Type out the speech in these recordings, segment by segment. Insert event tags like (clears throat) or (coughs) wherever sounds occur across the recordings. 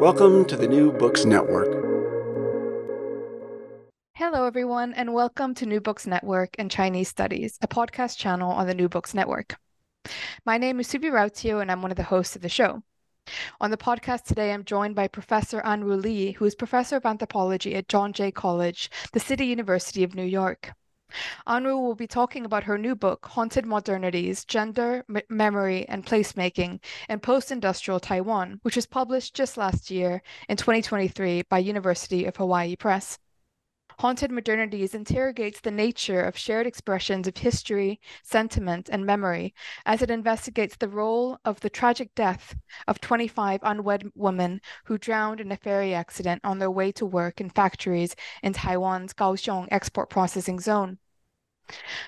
Welcome to the New Books Network. Hello, everyone, and welcome to New Books Network and Chinese Studies, a podcast channel on the New Books Network. My name is Subi Rautio, and I'm one of the hosts of the show. On the podcast today, I'm joined by Professor Anru Lee, who is Professor of Anthropology at John Jay College, the City University of New York. Anru will be talking about her new book, Haunted Modernities Gender, M- Memory, and Placemaking in Post Industrial Taiwan, which was published just last year in 2023 by University of Hawaii Press. Haunted Modernities interrogates the nature of shared expressions of history, sentiment, and memory as it investigates the role of the tragic death of 25 unwed women who drowned in a ferry accident on their way to work in factories in Taiwan's Kaohsiung export processing zone.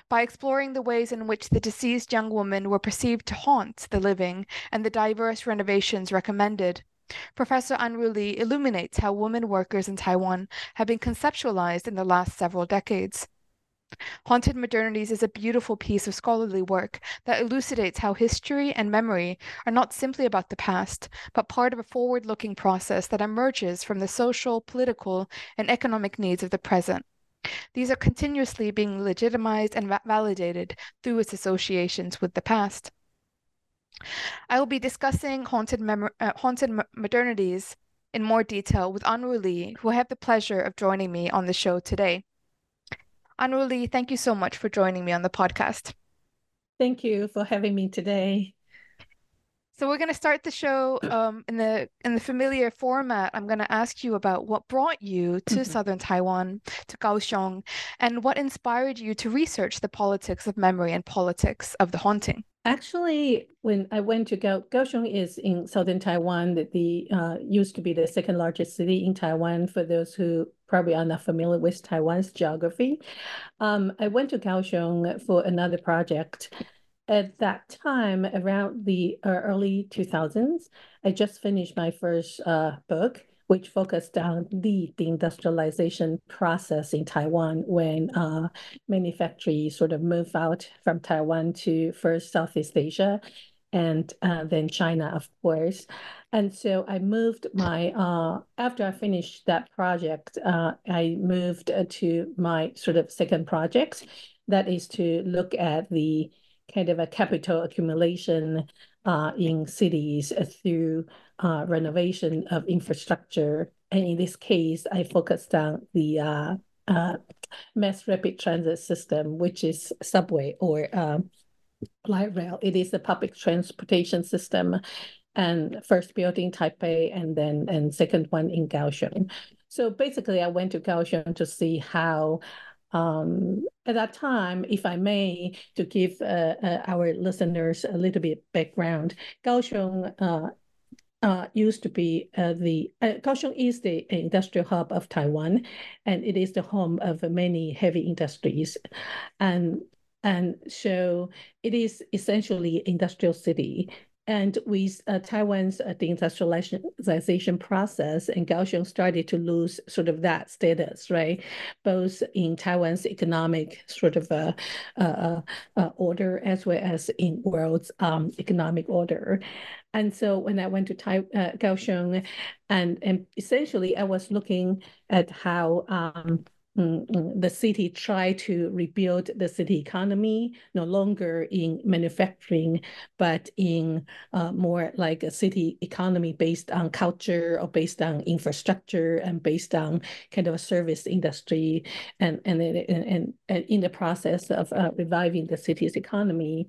By exploring the ways in which the deceased young women were perceived to haunt the living and the diverse renovations recommended, Professor Anru Lee illuminates how women workers in Taiwan have been conceptualized in the last several decades. Haunted Modernities is a beautiful piece of scholarly work that elucidates how history and memory are not simply about the past, but part of a forward looking process that emerges from the social, political, and economic needs of the present. These are continuously being legitimized and va- validated through its associations with the past. I will be discussing haunted, mem- uh, haunted modernities in more detail with Anru Lee, who I have the pleasure of joining me on the show today. Anru Lee, thank you so much for joining me on the podcast. Thank you for having me today. So we're going to start the show um, in the in the familiar format. I'm going to ask you about what brought you to mm-hmm. southern Taiwan, to Kaohsiung, and what inspired you to research the politics of memory and politics of the haunting. Actually, when I went to Gao, Kaohsiung is in southern Taiwan. That the uh, used to be the second largest city in Taiwan. For those who probably are not familiar with Taiwan's geography, um, I went to Kaohsiung for another project at that time, around the uh, early 2000s, I just finished my first uh, book, which focused on the deindustrialization process in Taiwan when uh, manufacturing sort of moved out from Taiwan to first Southeast Asia and uh, then China, of course. And so I moved my, uh, after I finished that project, uh, I moved to my sort of second project, that is to look at the kind of a capital accumulation uh, in cities through uh, renovation of infrastructure. And in this case, I focused on the uh, uh mass rapid transit system, which is subway or um, light rail. It is a public transportation system and first built in Taipei and then and second one in Kaohsiung. So basically, I went to Kaohsiung to see how um, at that time, if I may, to give uh, uh, our listeners a little bit background, Kaohsiung uh, uh, used to be uh, the uh, Kaohsiung is the industrial hub of Taiwan, and it is the home of many heavy industries, and and so it is essentially industrial city and with uh, Taiwan's uh, deindustrialization process, and Kaohsiung started to lose sort of that status, right? Both in Taiwan's economic sort of uh, uh, uh order as well as in world's um, economic order. And so when I went to Tai, uh, Kaohsiung, and, and essentially I was looking at how um, the city tried to rebuild the city economy, no longer in manufacturing, but in uh, more like a city economy based on culture or based on infrastructure and based on kind of a service industry, and and and, and in the process of uh, reviving the city's economy.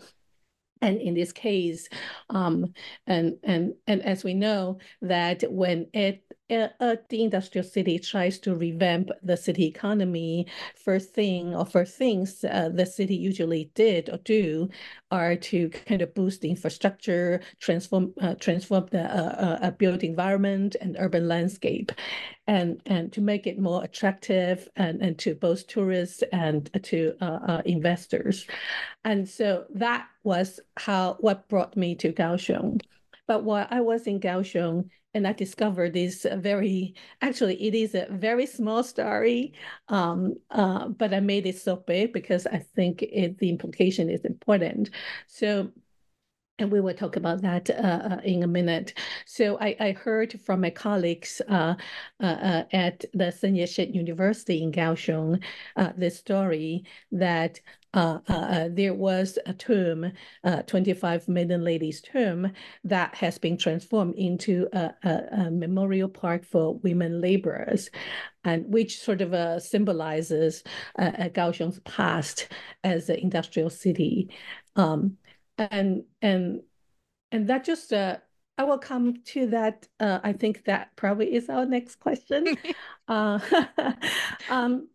And in this case, um, and and and as we know that when it uh, the industrial city tries to revamp the city economy, first thing or first things uh, the city usually did or do are to kind of boost the infrastructure, transform uh, transform the uh, uh, built environment and urban landscape, and and to make it more attractive and, and to both tourists and to uh, investors, and so that was how what brought me to Kaohsiung. But while I was in Kaohsiung, and I discovered this very, actually, it is a very small story, um, uh, but I made it so big because I think it, the implication is important. So and we will talk about that uh, uh, in a minute. So I, I heard from my colleagues uh, uh, uh at the Sun Yat-sen University in Kaohsiung uh, this story that there was a term, 25 maiden ladies tomb, that has been transformed into a, a, a memorial park for women laborers and which sort of symbolizes Kaohsiung's past as an industrial city. Um, and and and that just uh I will come to that. Uh, I think that probably is our next question. (laughs) uh, (laughs) um,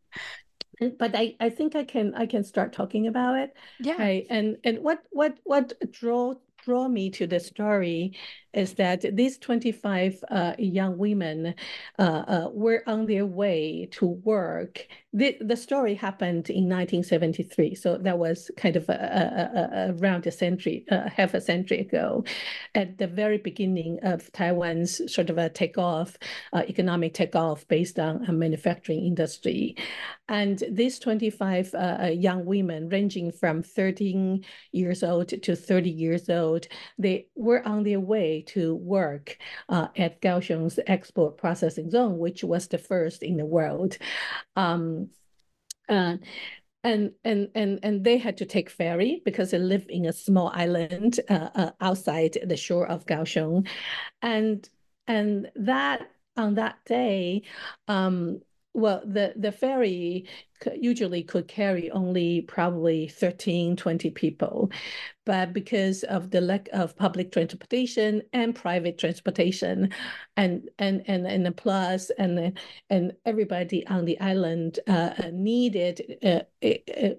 but I, I think I can I can start talking about it. Yeah. And and what what what draw draw me to the story is that these 25 uh, young women uh, uh, were on their way to work. The, the story happened in 1973, so that was kind of a, a, a, around a century, uh, half a century ago, at the very beginning of Taiwan's sort of a takeoff, uh, economic takeoff based on a manufacturing industry. And these 25 uh, young women, ranging from 13 years old to 30 years old, they were on their way to work uh, at Kaohsiung's export processing zone, which was the first in the world. Um, uh, and and and and they had to take ferry because they live in a small island uh, uh, outside the shore of Kaohsiung, and and that on that day, um, well, the the ferry usually could carry only probably 13, 20 people. But because of the lack of public transportation and private transportation, and and and and the plus and and everybody on the island uh, needed uh,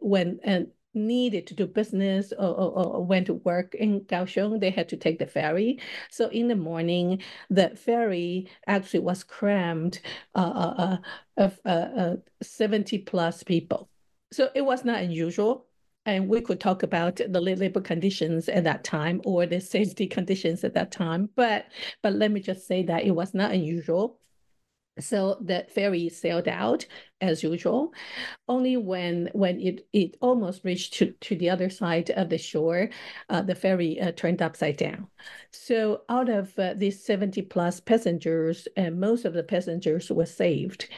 when and needed to do business or, or, or, went to work in Kaohsiung, they had to take the ferry. So in the morning, the ferry actually was crammed uh, uh, uh of uh, uh, 70 plus people. So it was not unusual. And we could talk about the labor conditions at that time or the safety conditions at that time. But but let me just say that it was not unusual. So the ferry sailed out as usual. Only when when it it almost reached to, to the other side of the shore, uh, the ferry uh, turned upside down. So out of uh, these 70 plus passengers, most of the passengers were saved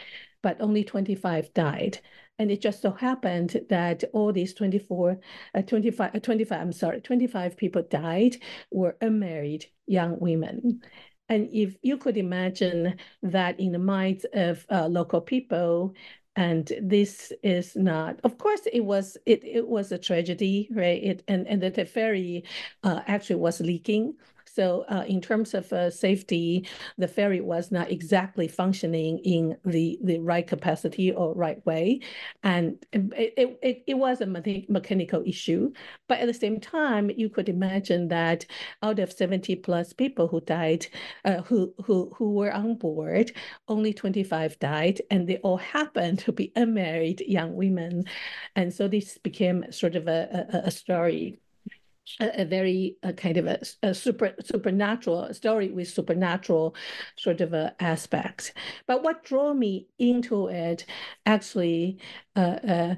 but only 25 died. And it just so happened that all these 24, uh, 25, uh, 25, I'm sorry, 25 people died were unmarried young women. And if you could imagine that in the minds of uh, local people, and this is not of course it was it it was a tragedy right? It and and the ferry uh, actually was leaking so uh, in terms of uh, safety, the ferry was not exactly functioning in the, the right capacity or right way. And it, it, it was a mechanical issue. But at the same time, you could imagine that out of 70 plus people who died, uh, who, who, who were on board, only 25 died, and they all happened to be unmarried young women. And so this became sort of a, a, a story a, a very a kind of a, a, super supernatural story with supernatural sort of a aspects. But what drew me into it actually uh, uh,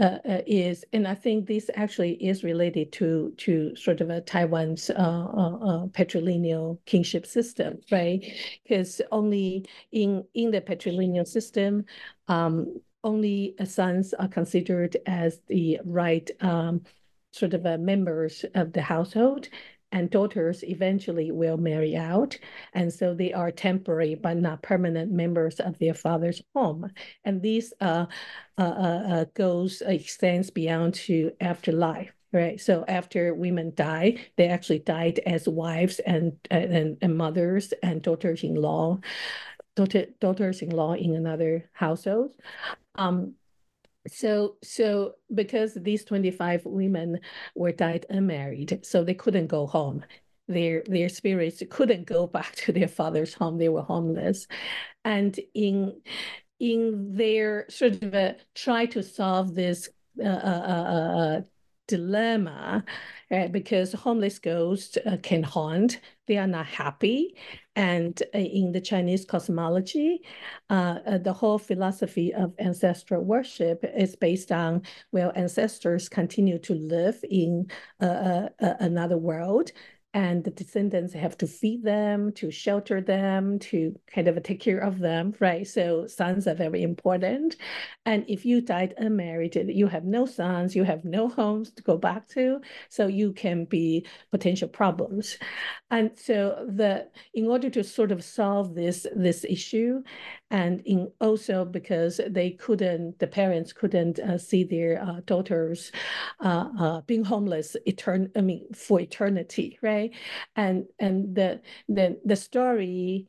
uh, uh, is, and I think this actually is related to to sort of a Taiwan's uh, uh, uh patrilineal kinship system, right? Because only in in the patrilineal system, um, only sons are considered as the right um, sort of uh, members of the household and daughters eventually will marry out. And so they are temporary but not permanent members of their father's home. And these uh, uh, uh, uh goes extends beyond to afterlife. Right. So after women die, they actually died as wives and and, and mothers and daughters-in-law, daughter, daughters-in-law in another household. Um, so so because these 25 women were died unmarried so they couldn't go home their their spirits couldn't go (laughs) back to their father's home they were homeless and in in their sort of a, try to solve this uh, uh, uh, uh dilemma uh, because homeless ghosts uh, can haunt. They are not happy. And uh, in the Chinese cosmology, uh, uh, the whole philosophy of ancestral worship is based on, well, ancestors continue to live in uh, another world and the descendants have to feed them, to shelter them, to kind of take care of them, right? So sons are very important. And if you died unmarried, you have no sons, you have no homes to go back to, so you can be potential problems. And so the in order to sort of solve this this issue, and in also because they couldn't, the parents couldn't uh, see their uh, daughters uh, uh being homeless etern- I mean for eternity, right? And and the the the story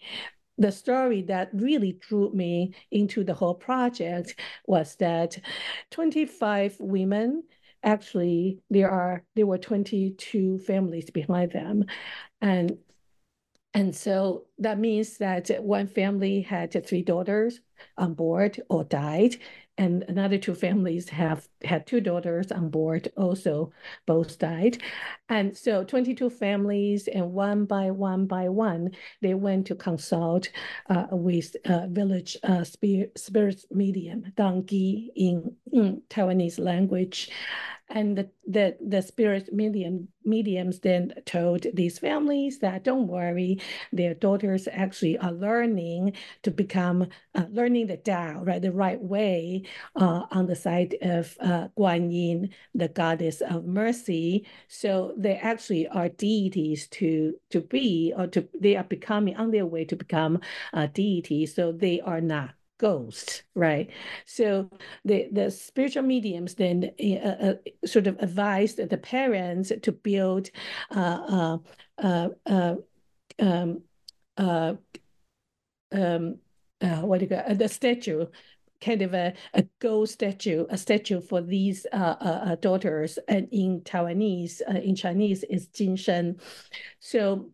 the story that really drew me into the whole project was that 25 women actually there are there were 22 families behind them. And and so that means that one family had three daughters on board or died, and another two families have had two daughters on board, also both died. And so 22 families, and one by one by one, they went to consult uh, with uh, village uh, spirit, spirit medium, Dangi in, in Taiwanese language and the, the, the spirit medium mediums then told these families that don't worry, their daughters actually are learning to become uh, learning the Tao, right, the right way uh, on the side of uh, Yin, the goddess of mercy. So they actually are deities to to be, or to they are becoming on their way to become a deity. So they are not ghosts, right? So the, the spiritual mediums then uh, uh, sort of advised the parents to build uh, uh, uh, uh um, uh, um, uh, what do you call the statue kind of a, a gold statue, a statue for these uh, uh, daughters. And in Taiwanese, uh, in Chinese, is Jinshen. So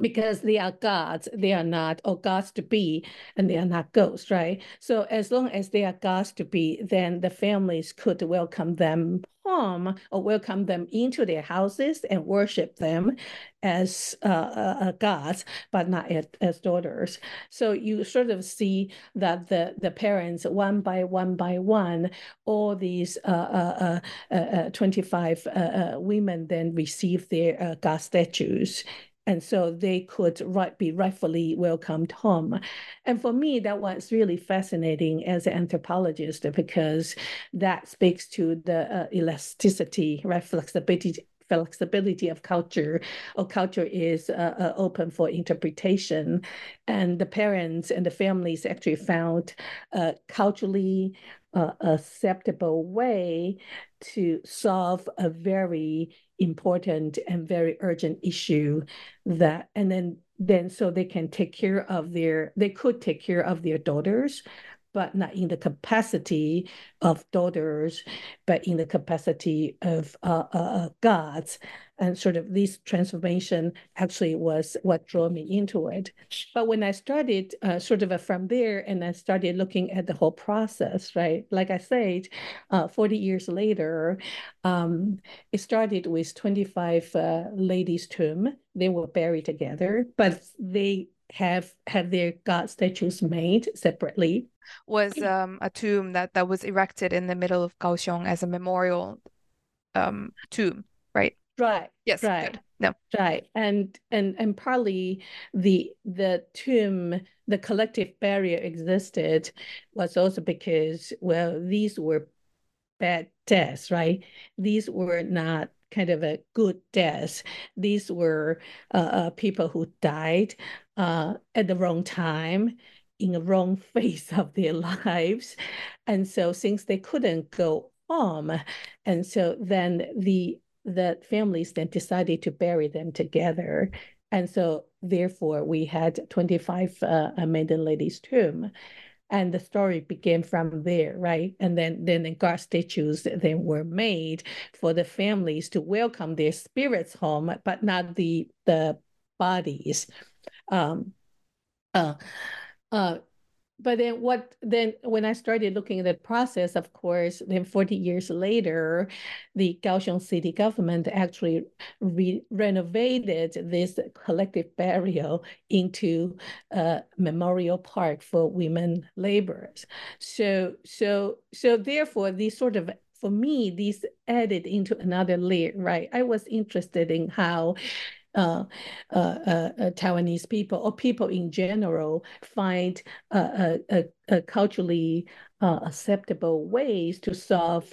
because they are gods, they are not, or gods to be, and they are not ghosts, right? So as long as they are gods to be, then the families could welcome them home or welcome them into their houses and worship them as uh, uh, uh gods, but not as, as, daughters. So you sort of see that the, the parents, one by one by one, all these uh, uh, uh 25 women then receive their god statues and so they could right, be rightfully welcomed home. And for me, that was really fascinating as an anthropologist because that speaks to the uh, elasticity, right, flexibility flexibility of culture or culture is uh, uh, open for interpretation and the parents and the families actually found a culturally uh, acceptable way to solve a very important and very urgent issue that and then then so they can take care of their they could take care of their daughters but not in the capacity of daughters but in the capacity of uh, uh, uh gods and sort of this transformation actually was what drew me into it. But when I started uh, sort of from there and I started looking at the whole process, right? Like I said, uh, 40 years later, um, it started with 25 uh, ladies' tomb. They were buried together, but they have had their god statues made separately. Was um, a tomb that, that was erected in the middle of Kaohsiung as a memorial um, tomb, right? Right. Yes. Right. Good. no. Right. And and and partly the the tomb, the collective burial existed was also because, well, these were bad deaths, right? These were not kind of a good death. These were uh, uh, people who died uh, at the wrong time, in the wrong (laughs) phase of their lives. And so since they couldn't go home, and so then the the families then decided to bury them together. And so therefore we had 25 uh, maiden ladies tomb and the story began from there right and then then the guard statues then were made for the families to welcome their spirits home but not the the bodies um uh uh but then what then when I started looking at the process, of course, then 40 years later, the Kaohsiung city government actually re renovated this collective burial into a memorial park for women laborers. So so so therefore these sort of for me, these added into another layer, right? I was interested in how uh, uh, uh, Taiwanese people or people in general find culturally uh, acceptable ways to solve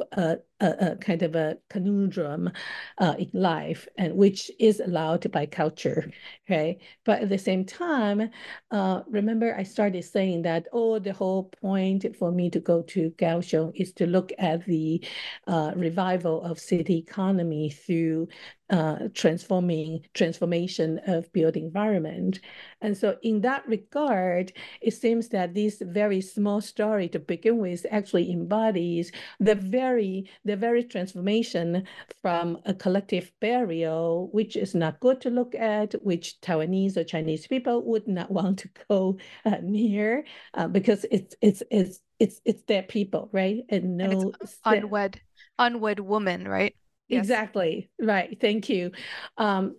a, a, kind of a conundrum uh, in life, and which is allowed by culture, okay? But at the same time, uh, remember I started saying that, oh, the whole point for me to go to Kaohsiung is to look at the uh, revival of city economy through uh, transforming transformation of built environment. And so in that regard, it seems that this very small story to begin with actually embodies the very, the very transformation from a collective burial, which is not good to look at, which Taiwanese or Chinese people would not (laughs) want to go uh, near uh, because it's, it's, it's, it's, it's their people, right? And no and unwed, unwed woman, right? Yes. Exactly. Right. Thank you. Um,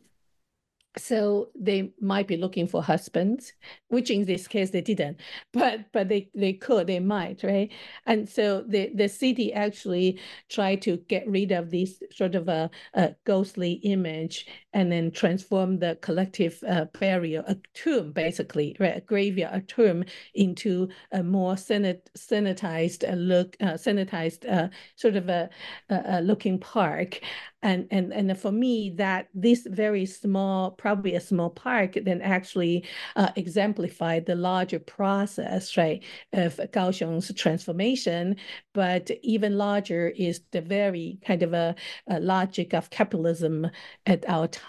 so they might be looking for husbands which in this case they didn't (laughs) but but they they could they might right? And so the the city actually tried to get rid of this sort of a, a ghostly image and then transform the collective uh, burial a tomb basically right a graveyard a tomb into a more sanit- sanitized look uh, sanitized uh, sort of a, a, a looking park. And and and for me that this very small probably a small park then actually uh, exemplified the larger process right of Kaohsiung's transformation. But even larger is the very kind of a, a logic of capitalism at our time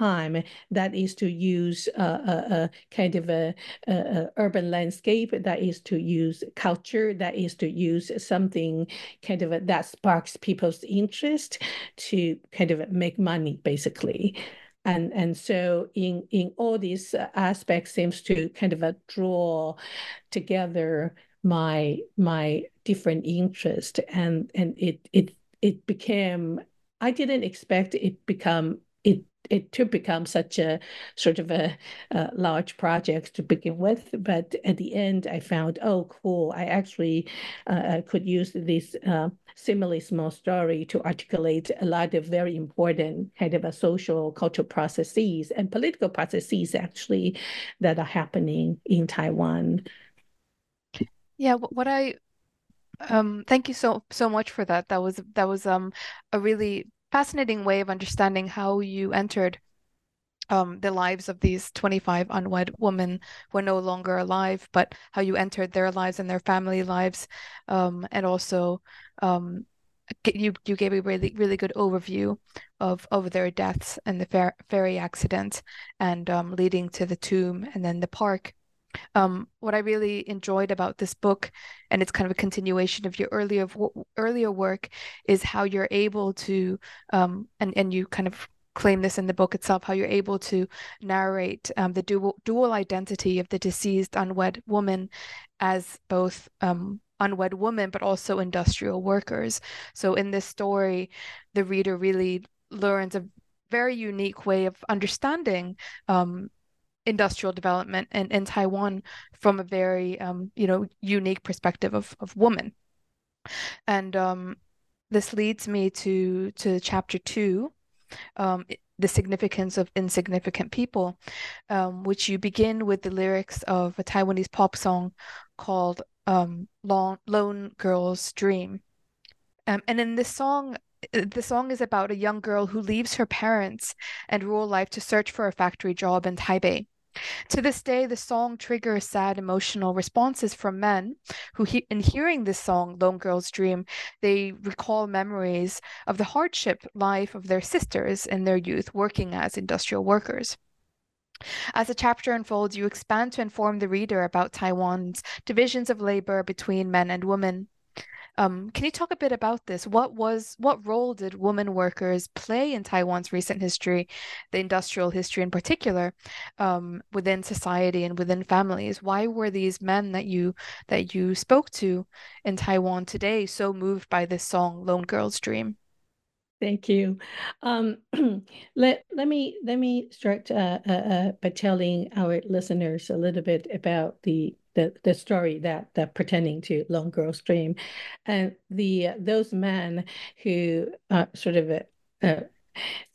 that is to use a, a kind of a, a, urban landscape that is to use culture that is to use something kind of that sparks people's interest to kind of make money basically. And and so in in all these aspects seems to kind of draw together my my different interest. And and it it it became i didn't expect it become it it to become such a sort of a, a, large project to begin with. But at the end, I found, oh, cool, I actually uh, could use this uh, similarly small story to articulate a lot of very important kind of a social cultural processes and political processes actually that are happening in Taiwan. Yeah, what I um thank you so so much for that. That was that was um a really fascinating way of understanding how you entered um, the lives of these 25 unwed women who are no longer alive, but how you entered their lives and their family lives, um, and also um, you you gave a really really good overview of of their deaths and the fer- ferry accident, and um, leading to the tomb and then the park. Um, what I really enjoyed about this book, and it's kind of a continuation of your earlier earlier work, is how you're able to, um, and and you kind of claim this in the book itself, how you're able to narrate um, the dual dual identity of the deceased unwed woman as both um, unwed woman, but also industrial workers. So in this story, the reader really learns a very unique way of understanding um, industrial development in, in Taiwan from a very um, you know unique perspective of of woman. And um, this leads me to to chapter two, um, the significance of insignificant people, um, which you begin with the lyrics of a Taiwanese pop song called um, Lone Girl's Dream. Um, and in this song, uh, the song is about a young girl who leaves her parents and rural life to search for a factory job in Taipei. To this day, the song triggers sad emotional responses from men who, he- in hearing this song, Lone Girl's Dream, they recall memories of the hardship life of their sisters in their youth working as industrial workers. As the chapter unfolds, you expand to inform the reader about Taiwan's divisions of labor between men and women, um, can you talk a bit about this? What was what role did women workers play in Taiwan's recent history, the industrial history in particular, um, within society and within families? Why were these men that you that you spoke to in Taiwan today so moved by this song, "Lone Girl's Dream"? Thank you. Um, (clears throat) let let me let me start uh, uh, uh, by telling our listeners a little bit about the the the story that that pertaining to Lone Girl's Dream, and the those men who uh, sort of uh,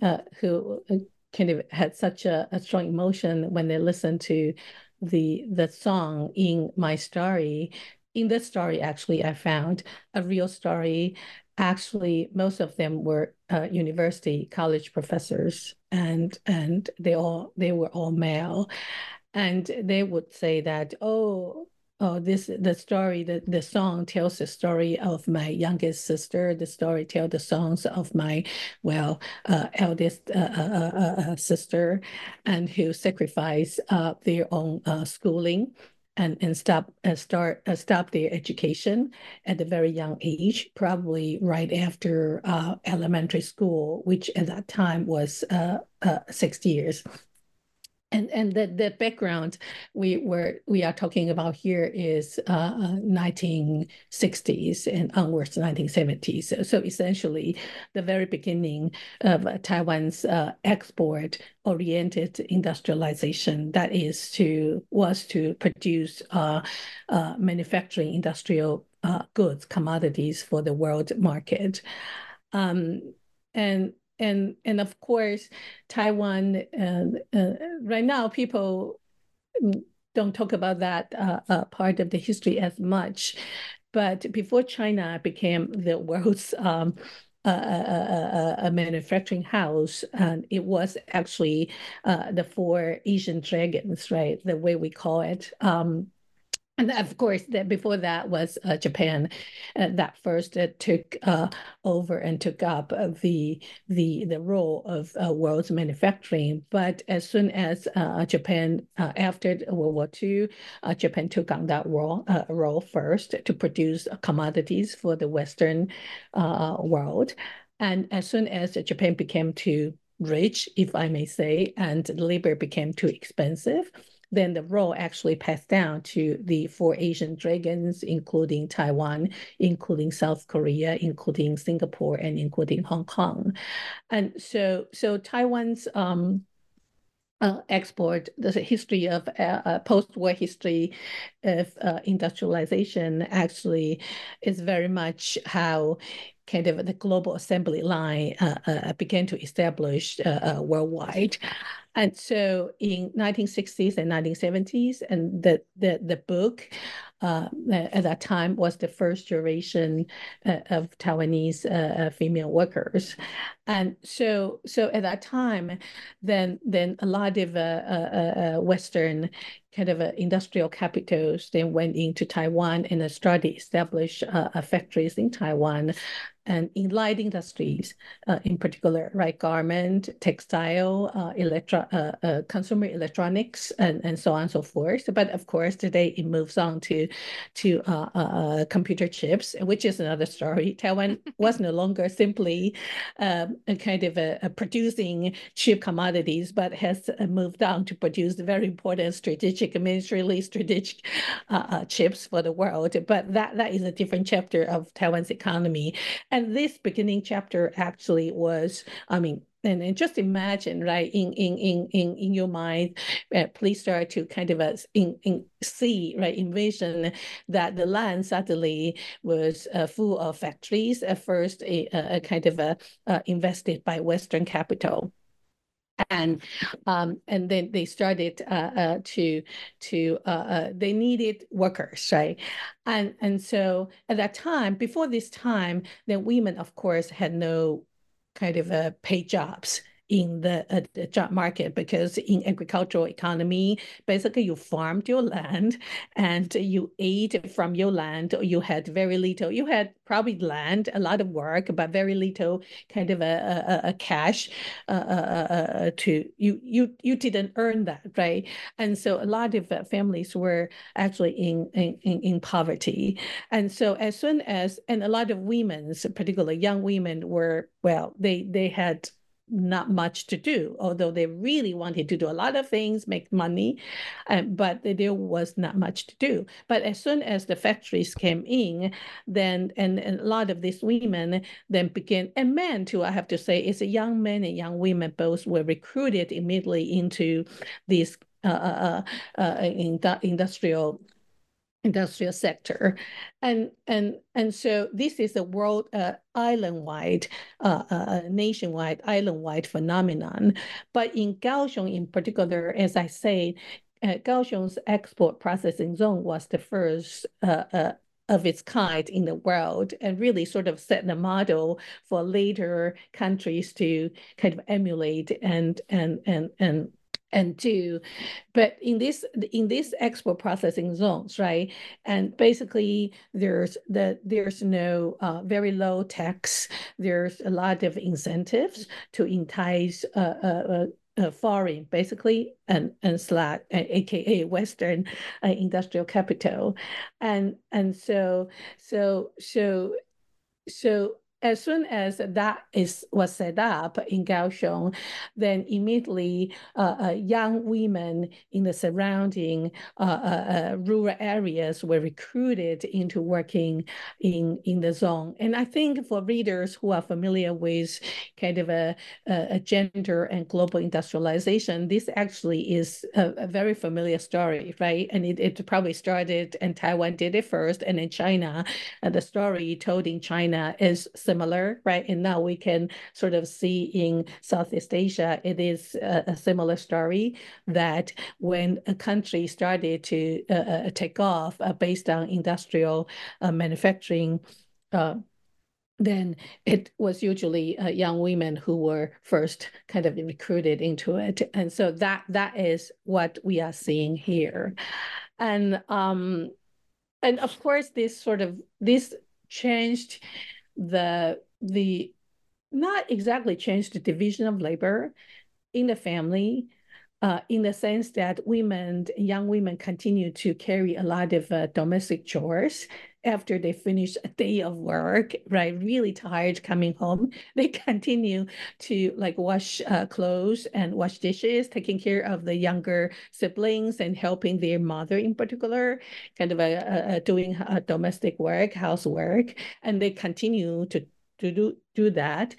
uh, who uh, kind of had such a, a strong emotion when they listened to the the song in my story. In this story, actually, I found a real story. Actually, most of them were uh, university college professors, and and they all they were all male and they would say that oh oh this the story the, the song tells the story of my youngest sister. The story tells the songs of my well uh, eldest uh, uh, uh, uh sister and who sacrificed uh, their own schooling and and stop uh, start uh, stop their education at a very young age, probably right after uh, elementary school, which at that time was six years and and the, the background we were we are talking about here is uh, 1960s and onwards 1970s so, so, essentially the very beginning of taiwan's uh, export oriented industrialization that is to was to produce uh, uh manufacturing industrial uh, goods commodities for the world market. Um, and and and of course, Taiwan. Uh, uh, right now, people don't talk about that uh, uh, part of the history as much, but before China became the world's um, a, a, a, manufacturing house, and it was actually uh, the four Asian dragons, right? The way we call it. Um, and of course, that before that was uh, Japan uh, that first uh, took uh, over and took up the the the role of uh, world's manufacturing. But as soon as uh, Japan, after World War II, Japan took on that role role first to produce commodities for the Western world. And as soon as Japan became too rich, if I may say, and labor became too expensive, then the role actually passed down to the four Asian dragons, including Taiwan, including South Korea, including Singapore, and including Hong Kong. And so, so Taiwan's um, uh, export, the history of uh, uh, post-war history of uh, industrialization actually is very much how kind of the global assembly line uh, uh, began to establish worldwide. And so in 1960s and 1970s, and the the the book uh, at that time was the first generation uh, of Taiwanese uh, uh female workers, and so so at that time, then then a lot of uh, uh, Western kind of industrial capitals then went into Taiwan and started establish factories in Taiwan and in light industries, uh, in particular, right, garment, textile, uh, electro, uh, uh, consumer electronics, and, and so on and so forth. But of course, today it moves on to to uh, uh, computer chips, which is another story. (laughs) Taiwan was no longer simply um, a kind of a, a producing cheap commodities, but has moved on to produce very important strategic, militarily strategic chips for the world. But that that is a different chapter of Taiwan's economy and this beginning chapter actually was, I mean, and, and just imagine, right, in in in in, in your mind, uh, please start to kind of uh, in, in see, right, envision that the land suddenly was uh, full of factories. At first, a, a kind of uh, uh, invested by Western capital and um, and then they started uh, uh, to to uh, uh, they needed workers, right? And and so at that time, before this time, the women, of course, had no kind of uh, paid jobs in the, uh, job market because in agricultural economy, basically you farmed your land and you ate from your land. You had very little. You had probably land, a lot of work, but very little kind of a, a, a cash uh, uh, uh, uh to you. You you didn't earn that, right? And so a lot of uh, families were actually in, in in poverty. And so as soon as and a lot of women, particularly young women, were well, they they had not much to do, although they really wanted to do a lot of things, make money, um, but there was not much to do. But as soon as the factories came in, then and, and a lot of these women then began, and men too, I have to say, it's young men and young women both were recruited immediately into these uh, uh, uh, uh in industrial industrial sector. And and and so this is a world uh, island-wide uh, uh, nationwide island-wide phenomenon. But in kaohsiung in particular as i say uh, kaohsiung's export processing zone was the first uh, uh, of its kind in the world and really sort of set the model for later countries to kind of emulate and and and and and two, but in this in these export processing zones, right? And basically, there's the there's no uh, very low tax. There's a lot of incentives to entice uh, uh, uh, foreign, basically, and and slash, aka Western uh, industrial capital, and and so so so so as soon as that is was set up in Kaohsiung, then immediately uh, uh, young women in the surrounding uh, uh, uh, rural areas were recruited into working in in the zone. And I think for readers who are familiar with kind of a, a gender and global industrialization, this actually is a, a very familiar story, right? And it, it probably started, and Taiwan did it first, and in China, the story told in China is similar, right? And now we can sort of see in Southeast Asia, it is a, a similar story that when a country started to uh, uh take off uh, based on industrial uh, manufacturing, uh, then it was usually uh, young women who were first kind of recruited into it and so that that is what we are seeing here and um and of course this sort of this changed the the not exactly change the division of labor in the family uh, in the sense that women, young women continue to carry a lot of uh, domestic chores after they finish a day of work, right? Really tired coming home. (laughs) They continue to like wash uh, clothes and wash dishes, taking care of the younger siblings and helping their mother in particular, kind of a, a doing uh, domestic work, housework. And they continue to to do, do that.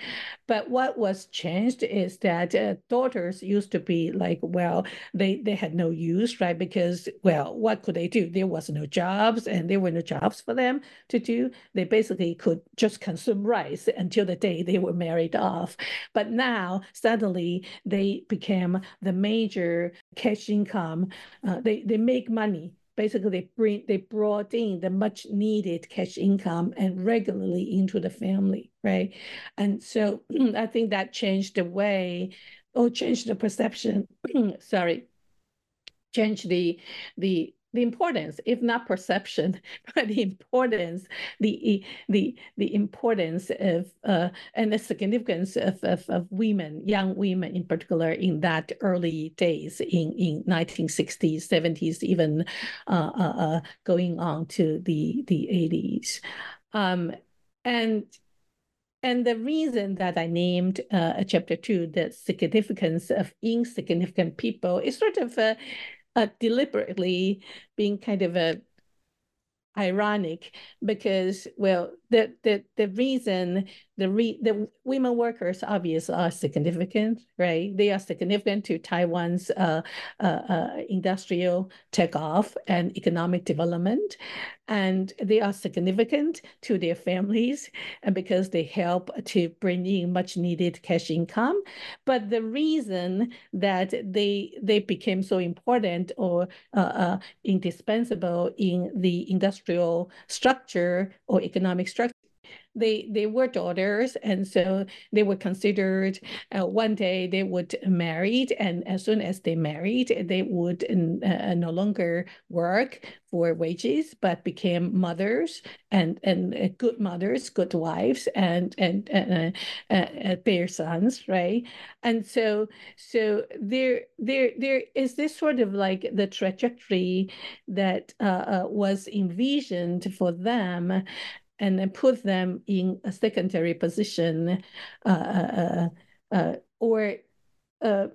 But what was changed is that uh, daughters used to be like, well, they, they had no use, right? Because, well, what could they do? There was no jobs and there were no jobs for them to do. They basically could just consume rice until the day they were married off. But now suddenly they became the major cash income. Uh, they, they make money basically they bring they brought in the much needed cash income and regularly into the family right? And so (clears throat) i think that changed the way or changed the perception (clears throat) sorry changed the the the importance, if not perception, (laughs) but the importance, the the the importance of uh, and the significance of, of, of women, young women in particular, in that early days in in 1960s, 70s, even uh, uh, uh, going on to the the 80s, um, and and the reason that I named uh, chapter two, the significance of insignificant people, is sort of uh, deliberately being kind of a ironic because well the the the reason the re the women workers obviously are significant, right? They are significant to Taiwan's uh, uh, uh, industrial takeoff and economic development, and they are significant to their families, and because they help to bring in much needed cash income. But the reason that they they became so important or uh, uh, indispensable in the industrial structure or economic structure they they were daughters and so they were considered uh, one day they would married and as soon as they married they would uh, no longer work for wages but became mothers and and uh, good mothers good wives and and uh, uh, bear sons right? And so so there there there is this sort of like the trajectory that uh, was envisioned for them and then put them in a secondary position uh, uh, uh, uh or uh,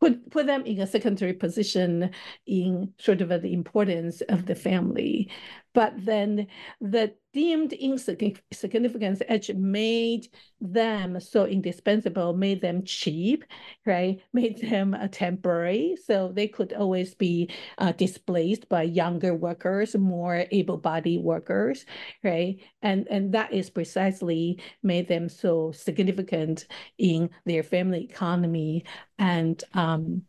put put them in a secondary position in sort of the importance of the family. But then the deemed insignificance edge made them so indispensable, made them cheap, right? (laughs) Made them uh, temporary, so they could always be uh, displaced by younger workers, more able-bodied workers, right? And and that is precisely made them so significant in their family economy and um,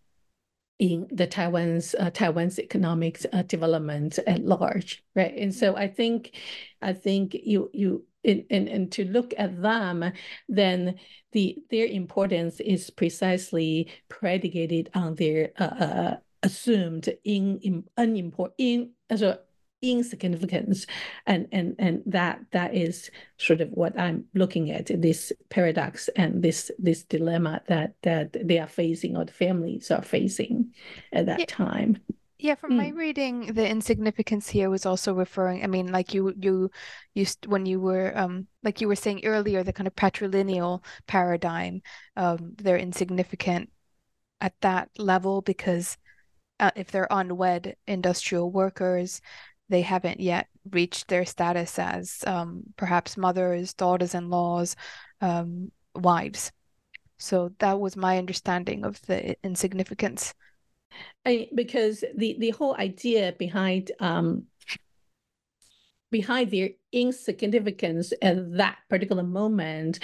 in the Taiwan's uh, Taiwan's economic uh, development at large, right? And so I think, I think you you and, and, to look at them, then the their importance is precisely predicated on their uh, uh assumed in, in unimport in a insignificance and and and that that is sort of what i'm looking at this paradox and this this dilemma that that they are facing or the families are facing at that yeah. time yeah from mm. my reading the insignificance here was also referring i mean like you you you when you were um like you were saying earlier the kind of patrilineal paradigm um they're insignificant at that level because uh, if they're unwed industrial workers they haven't yet reached their status as um, perhaps mothers, daughters in laws, um, wives. So that was my understanding of the insignificance. I, because the, the whole idea behind um, behind their insignificance at that particular moment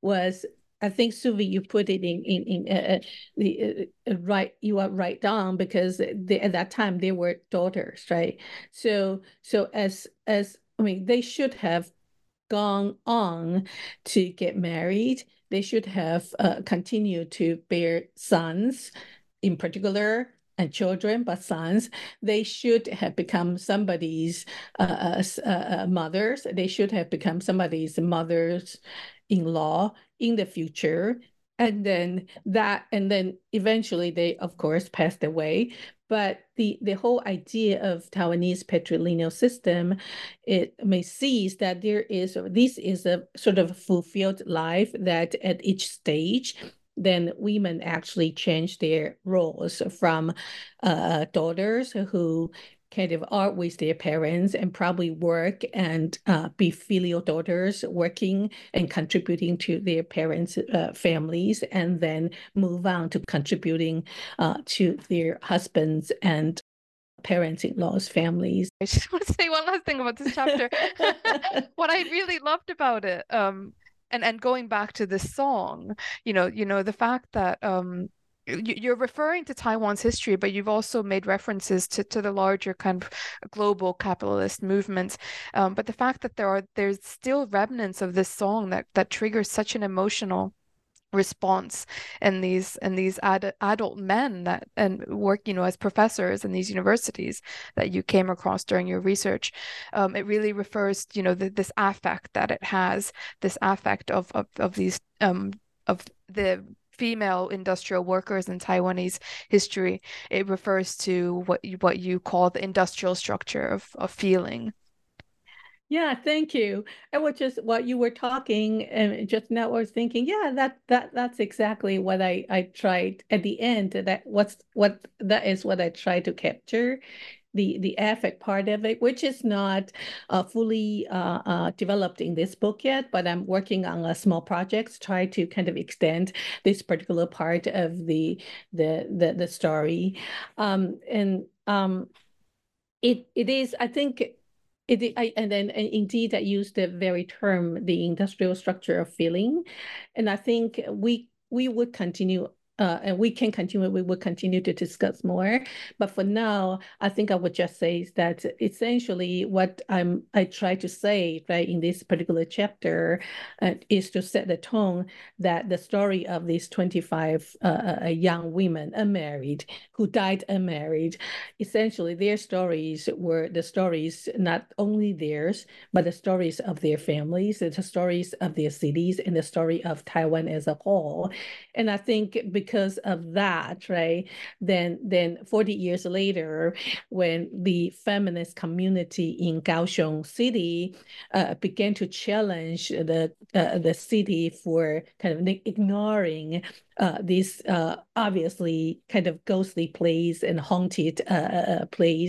was I think Suvi, you put it in in in uh, uh the uh, uh, right. You are right down because they, at that time they were daughters, right? So so as as I mean, they should have gone on to get married. They should have uh, continued to bear sons, in particular, and children, but sons, they should have become somebody's uh, uh, uh, mothers. They should have become somebody's mothers in law in the future. And then that and then eventually they of course passed away. But the the whole idea of taiwanese patrilineal system it may sees that there is this is a sort of fulfilled life that at each stage then women actually change their roles from uh, daughters who kind of are with their parents and probably work and uh, be filial daughters working and contributing to their parents' uh, families and then move on to contributing uh, to their husbands and parents-in-law's families. I just want to say one last thing about this chapter. (laughs) what I really loved about it, um, and and going back to this song, you know, you know the fact that um, you're referring to Taiwan's history, but you've also made references to, to the larger kind of global capitalist movements. Um, but the fact that there are there's still remnants of this song that that triggers such an emotional response in these in these ad, adult men that and work you know as professors in these universities that you came across during your research um, it really refers you know the, this affect that it has this affect of of, of these um of the female industrial workers in Taiwanese history, it refers to what you, what you call the industrial structure of, of feeling. Yeah, thank you. I was just what you were talking and just now I was thinking, yeah, that that that's exactly what I I tried at the end. That what's what that is what I tried to capture the the affect part of it, which is not uh, fully uh, uh, developed in this book yet, but I'm working on a small project to try to kind of extend this particular part of the the the, the story, um, and um, it it is I think. It, I, and then and indeed, I use the very term, the industrial structure of feeling, and I think we we would continue uh, and we can continue, we will continue to discuss more. But for now, I think I would just say is that essentially what I'm I try to say right in this particular chapter uh, is to set the tone that the story of these 25 uh, uh, uh, young women unmarried who died unmarried, essentially their stories were the stories not only theirs, but the stories of their families, the stories of their cities, and the story of Taiwan as a whole. And I think because of that, right, then then 40 years later, when the feminist community in Kaohsiung City uh, began to challenge the uh, the city for kind of ignoring uh, these uh, obviously kind of ghostly place and haunted uh, uh, uh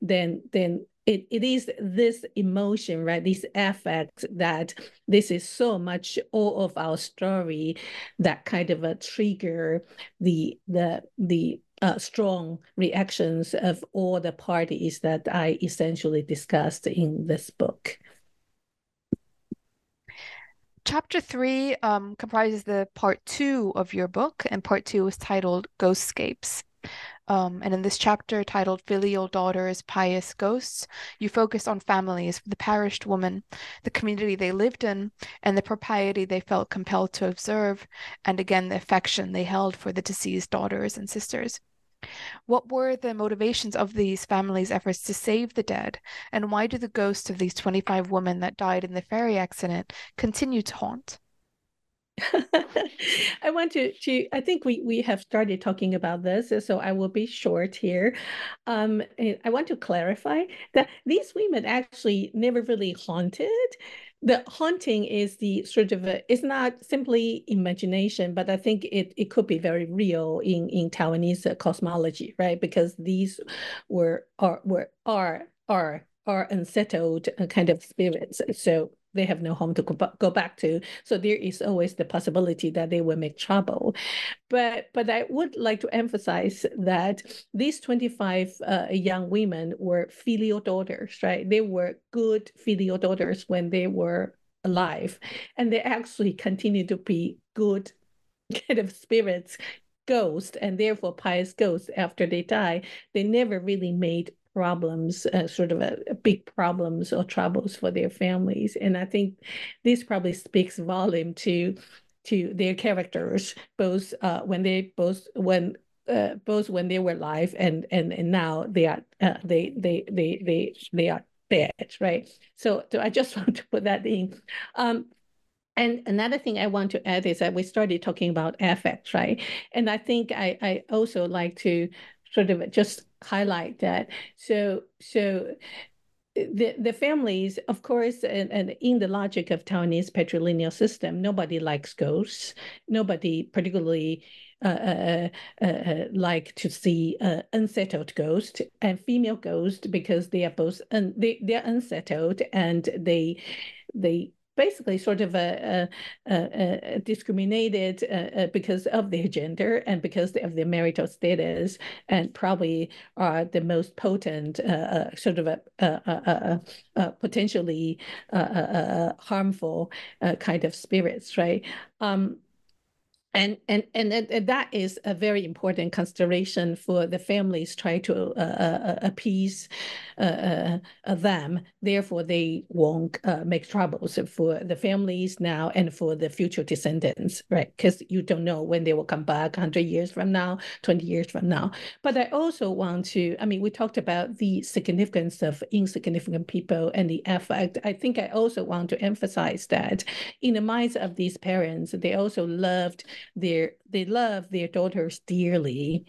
then then it, it is this emotion, right? This affect that this is so much all of our story that kind of a trigger the the the uh, strong reactions of all the parties that I essentially discussed in this book. Chapter three um, comprises the part two of your book, and part two is titled Ghostscapes. Um, and in this chapter titled Filial Daughters, Pious Ghosts, you focus on families, the perished woman, the community they lived in, and the propriety they felt compelled to observe, and again, the affection they held for the deceased daughters and sisters. What were the motivations of these families' efforts to save the dead, and why do the ghosts of these 25 women that died in the ferry accident continue to haunt? (laughs) I want to, to I think we, we have started talking about this, so I will be short here. Um, I want to clarify that these women actually never really haunted. The haunting is the sort of a, it's not simply imagination, but I think it, it could be very real in, in Taiwanese cosmology, right? Because these were are were are are are unsettled uh, kind of spirits. So they have no home to go back to. So there is always the possibility that they will make trouble. But but I would like to emphasize that these 25 uh, young women were filial daughters, right? They were good filial daughters when they were alive. And they actually continue to be good (laughs) kind of spirits ghosts and therefore pious ghosts after they die they never really made problems, uh, sort of a, a, big problems or troubles for their families. And I think this probably speaks volume to to their characters, both uh, when they both when uh, both when they were alive and and and now they are uh, they they they they they are dead, right? So so I just (laughs) want to put that in. Um, and another thing I want to add is that we started talking about affect, right? And I think I, I also like to sort of just highlight that. So so the the families, of course, and, and in the logic of Taiwanese patrilineal system, nobody likes ghosts. Nobody particularly uh, uh, uh, uh like to see uh, unsettled ghost and female ghost because they are both un- they they're unsettled and they they basically sort of a, a, a discriminated uh, uh, because of their gender and because of their marital status, and probably are the most potent uh, uh sort of a, a potentially harmful kind of spirits, right? Um, and and and, and that is a very important consideration for the families try to uh, uh, uh appease uh, uh, them. Therefore they won't uh, make troubles for the families now and for the future descendants right? Because you don't know when they will come back 100 years from now 20 years from now. But i also want to i mean we talked about the significance of insignificant people and the effect. I think i also want to emphasize that in the minds of these parents they also loved their they love their daughters dearly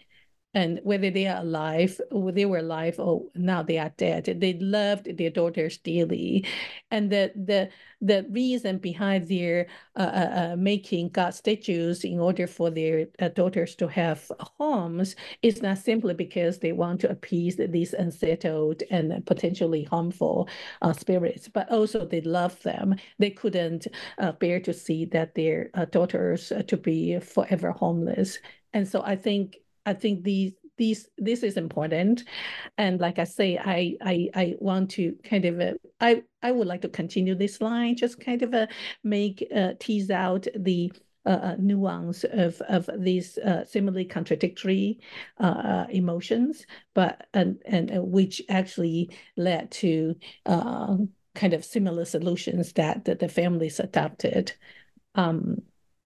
and whether they are alive, they were alive, or now they are dead. They loved their daughters dearly, and the the the reason behind their uh, uh, uh making God statues in order for their uh, daughters to have homes is not simply because they want to appease these unsettled and potentially harmful uh, spirits, but also they love them. They couldn't uh, bear to see that their daughters to be forever homeless, and so I think I think these these this is important and like i say i i, I want to kind of uh, i i would like to continue this line just kind of uh, make uh, tease out the uh, uh nuance of of these uh, seemingly contradictory uh, uh, emotions, but and and which actually led to uh, kind of similar solutions that, that the families adopted. Um,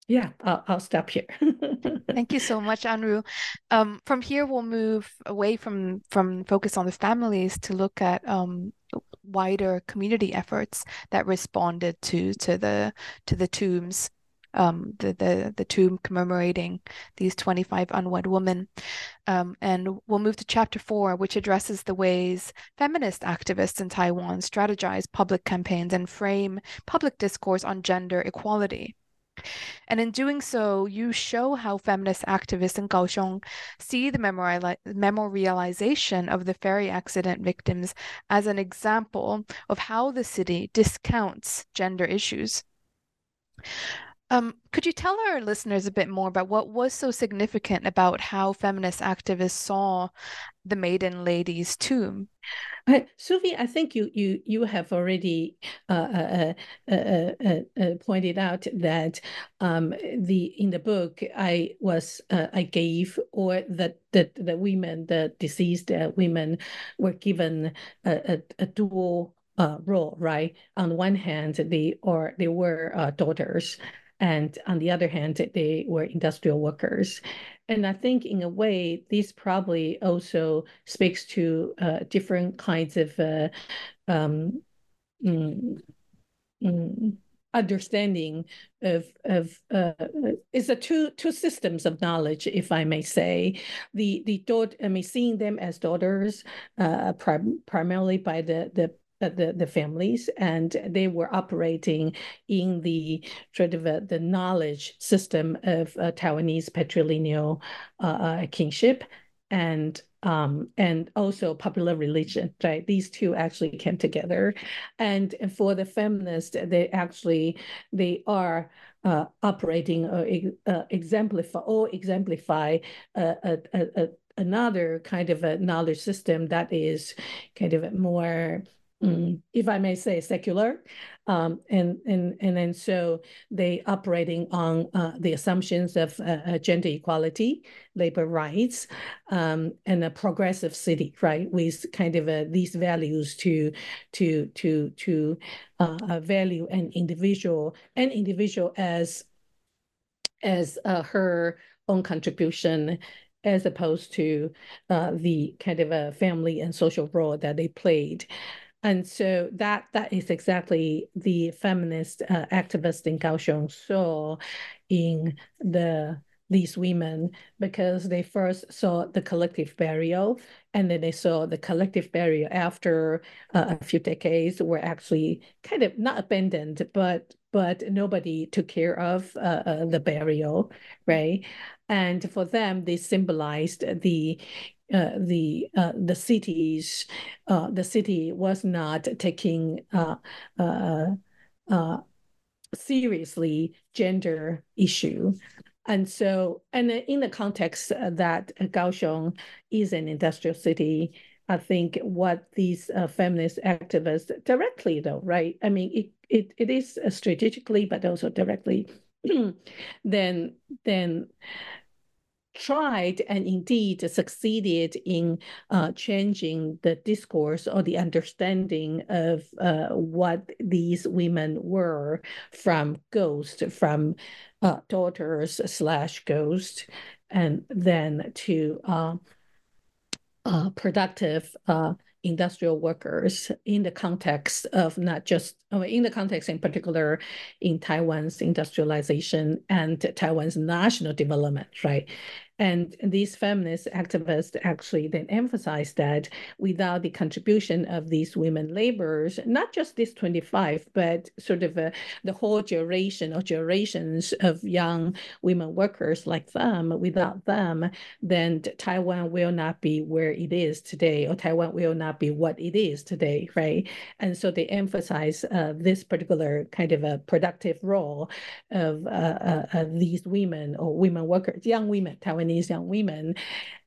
yeah, I'll, I'll stop here. (laughs) Thank you so much, Anru. Um, from here, we'll move away from from focus on the families to look at um, wider community efforts that responded to to the to the tombs, um, the the the tomb commemorating these 25 unwed women. Um, and we'll move to chapter four, which addresses the ways feminist activists in Taiwan strategize public campaigns and frame public discourse on gender equality. And in doing so, you show how feminist activists in Kaohsiung see the memorialization of the ferry accident victims as an example of how the city discounts gender issues. Um, could you tell our listeners a bit more about what was so significant about how feminist activists saw the maiden ladies tomb? Uh, Suvi, I think you you you have already uh, uh, uh, pointed out that um, the in the book I was I gave or that the, the women the deceased women were given a, a, a dual role, right? On one hand, they or they were daughters and on the other hand, they were industrial workers. And I think in a way, this probably also speaks to uh, different kinds of uh, um, mm, mm, understanding of of uh, is a two two systems of knowledge, if I may say. The the daughter, I mean, seeing them as daughters, uh, prim primarily by the the the, the families, and they were operating in the sort of uh, the knowledge system of uh, Taiwanese patrilineal uh, uh, kinship and um, and also popular religion, right? These two actually came together, and for the feminists, they actually they are uh, operating or uh, exemplify or exemplify a, a, a, another kind of a knowledge system that is kind of more if I may say, secular, um, and and and then so they operating on uh, the assumptions of uh, uh, gender equality, labor rights, um, and a progressive city, right, with kind of uh, these values to to to to uh, value an individual, an individual as as uh, her own contribution as opposed to uh, the kind of a family and social role that they played. And so that that is exactly the feminist uh, activist in Kaohsiung saw in the these women because they first saw the collective burial and then they saw the collective burial after uh, a few decades were actually kind of not abandoned but but nobody took care of uh, uh, the burial right? And for them they symbolized the uh, the uh, the cities uh, the city was not taking uh, uh, uh, seriously gender issue. And so and in the context that Kaohsiung is an industrial city I think what these feminist activists directly though right? I mean it it, it is strategically but also directly (clears throat) then then tried and indeed succeeded in uh, changing the discourse or the understanding of uh, what these women were from ghost, from uh, daughters slash ghost, and then to uh, uh, productive uh, industrial workers in the context of not just oh, in the context in particular in Taiwan's industrialization and Taiwan's national development, right? And these feminist activists actually then emphasize that without the contribution of these women laborers, not just these 25, but sort of uh, the whole generation or generations of young women workers like them, without them, then Taiwan will not be where it is today, or Taiwan will not be what it is today, right? And so they emphasize uh, this particular kind of a productive role of, uh, uh, these women or women workers, young women, Taiwanese young women,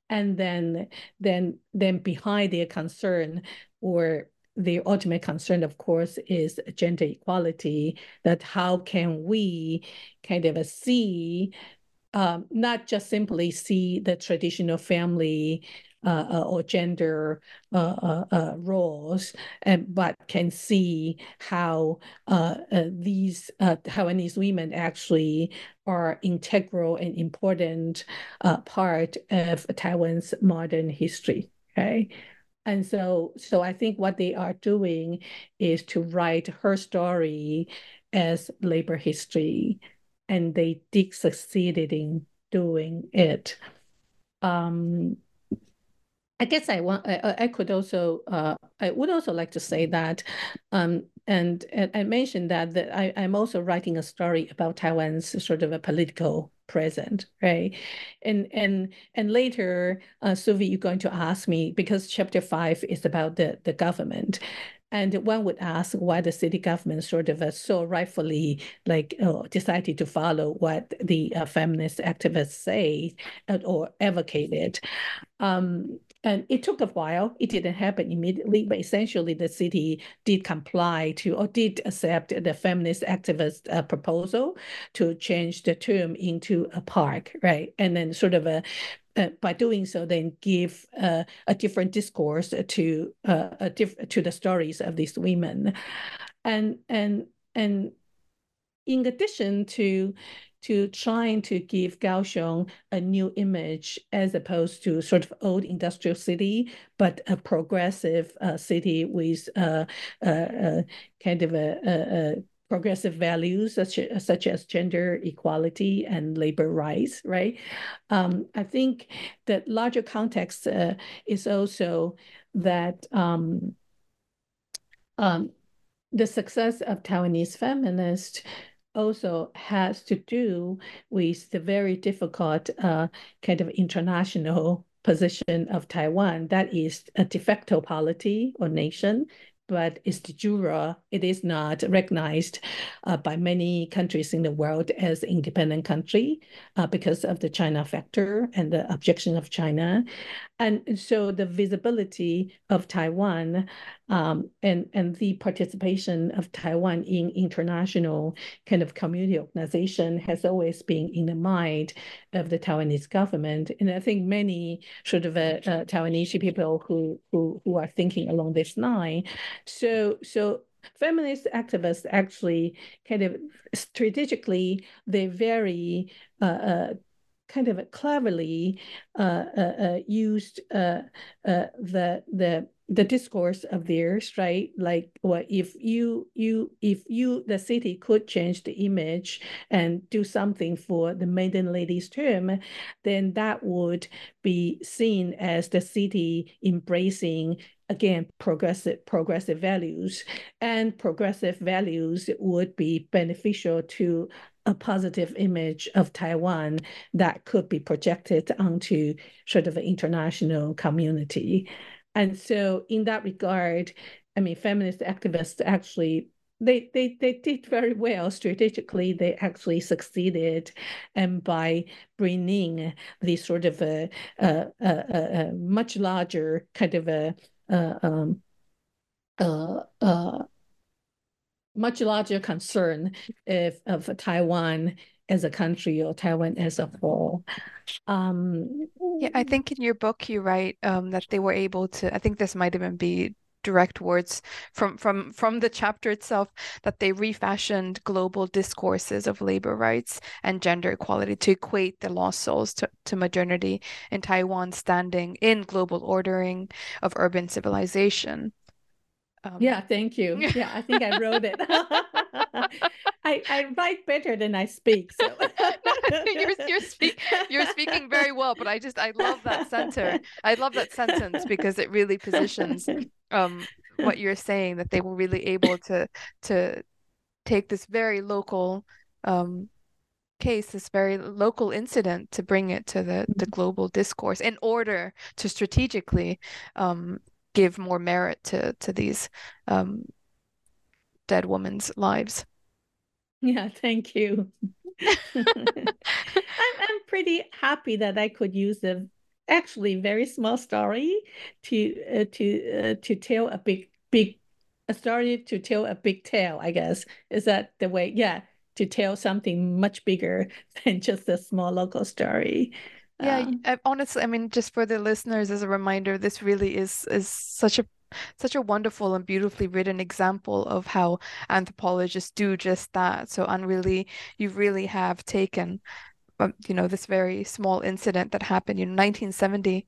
and then then then behind their concern or the ultimate concern, of course, is gender equality. That how can we kind of see, um, not just simply see the traditional family or gender uh, uh, uh roles, and, but can see how uh, these Taiwanese women actually are integral and important part of Taiwan's modern history. Okay. And so, so I think what they are doing is to write her story as labor history, and they did succeeded in doing it. Um, I guess I want I, I could also uh, I would also like to say that um, and, and I mentioned that that I, I'm also writing a story about Taiwan's sort of a political present, right? And and and later, uh, Suvi, you're going to ask me because chapter five is about the the government. And one would ask why the city government sort of uh, so rightfully like uh, decided to follow what the uh, feminist activists say uh, or advocated. Um, and it took a while. It didn't happen immediately, but essentially the city did comply to or did accept the feminist activist uh, proposal to change the term into a park, right? And then sort of a uh, by doing so, then give uh, a different discourse to uh, a diff- to the stories of these women, and and and in addition to to trying to give Kaohsiung a new image as opposed to sort of old industrial city, but a progressive uh, city with uh, uh, uh kind of a, a, a progressive values such, such as gender equality and labor rights, right? Um, I think that larger context uh, is also that um, um, the success of Taiwanese feminists also has to do with the very difficult uh, kind of international position of Taiwan. That is a de facto polity or nation but it's de jure. It is not recognized uh, by many countries in the world as independent country uh, because of the China factor and the objection of China. And so the visibility of Taiwan um, and, and the participation of Taiwan in international kind of community organization has always been in the mind of the Taiwanese government. And I think many sort of uh, uh, Taiwanese people who, who, who are thinking along this line. So, so feminist activists actually kind of strategically, they very uh, uh, kind of cleverly uh, uh, uh, used uh, the the the discourse of theirs, right? Like, what if you you if you the city could change the image and do something for the maiden ladies tomb, then that would be seen as the city embracing again progressive progressive values and progressive values would be beneficial to a positive image of Taiwan that could be projected onto sort of an international community. And so in that regard, I mean, feminist activists actually they they they did very well strategically. They actually succeeded, and by bringing this sort of a, a, a, a much larger kind of a, um, much larger concern if, of Taiwan as a country or Taiwan as a whole. Um, yeah, I think in your book you write um, that they were able to. I think this might even be direct words from from from the chapter itself that they refashioned global discourses of labor rights and gender equality to equate the lost souls to, to modernity in Taiwan standing in global ordering of urban civilization. Um, yeah, thank you. (laughs) Yeah, I think I wrote it. (laughs) I, I write better than I speak. So (laughs) you're you're, speak, you're speaking very well, but I just I love that center. I love that sentence because it really positions um what you're saying that they were really able to to take this very local um case, this very local incident, to bring it to the, the mm-hmm. global discourse in order to strategically um, give more merit to to these um, dead women's lives. Yeah, thank you. (laughs) I'm I'm pretty happy that I could use a actually very small story to uh, to uh, to tell a big big a story to tell a big tale. I guess is that the way? Yeah, to tell something much bigger (laughs) than just a small local story. Yeah, um, honestly, I mean, just for the listeners as a reminder, this really is is such a such a wonderful and beautifully written example of how anthropologists do just that. So, unreally, you really have taken, um, you know, this very small incident that happened in 1970,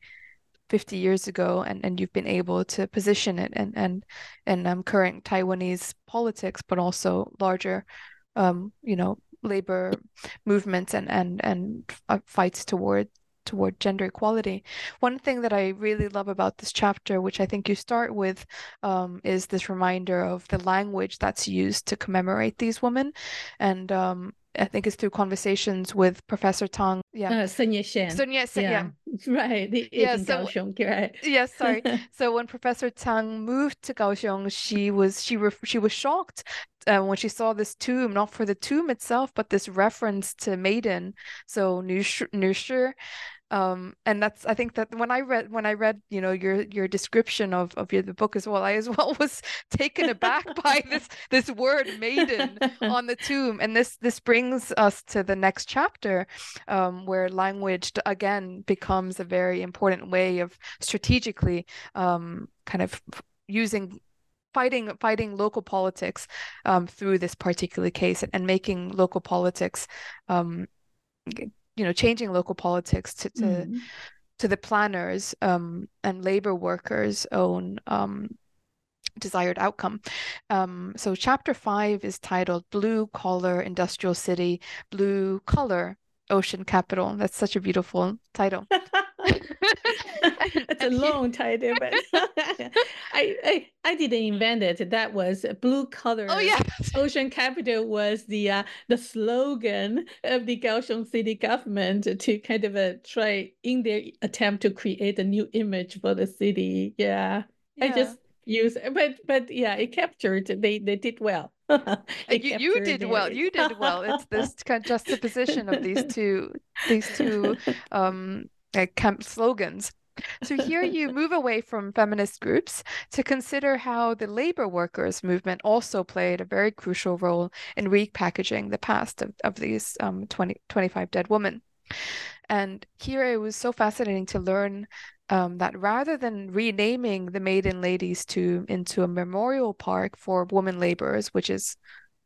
50 years ago, and, and you've been able to position it and and and um, current Taiwanese politics, but also larger, um, you know, labor movements and and and uh, fights toward toward gender equality. One thing that I really love about this chapter, which I think you start with, um, is this reminder of the language that's used to commemorate these women. And um, I think it's through conversations with Professor Tang. Yeah. Uh, Sun Yat-sen. Sun Yat-sen, yeah. yeah. (laughs) Right. The, yeah, so, Kaohsiung, right. yes, sorry. (laughs) so when Professor Tang moved to Kaohsiung, she was she re- she was shocked uh, when she saw this tomb, not for the tomb itself, but this reference to maiden. So Nu Shi, um and that's i think that when i read when i read you know your your description of of your, the book as well i as (laughs) well was taken aback (laughs) by this this word maiden on the tomb. And this this brings us to the next chapter um where language again becomes a very important way of strategically um kind of using fighting fighting local politics um, through this particular case and, and making local politics um, you know changing local politics to to, mm. to the planners um, and labor workers' own um, desired outcome. Um, so chapter five is titled "Blue Collar Industrial City, Blue Color Ocean Capital." That's such a beautiful title. (laughs) (laughs) it's a long title, (laughs) but (laughs) I, I I didn't invent it. That was blue color. Oh yeah, ocean capital was the uh, the slogan of the Kaohsiung city government to kind of uh, try in their attempt to create a new image for the city. Yeah, yeah. I just use, but but yeah, it captured. They they did well. you, you did it. well. You did well. It's this kind of juxtaposition of these two these two um uh, camp slogans. So here you (laughs) move away from feminist groups to consider how the labor workers movement also played a very crucial role in repackaging the past of, of these um, 20, 25 dead women. And here it was so fascinating to learn um, that rather than renaming the Maiden Ladies to into a memorial park for women laborers, which is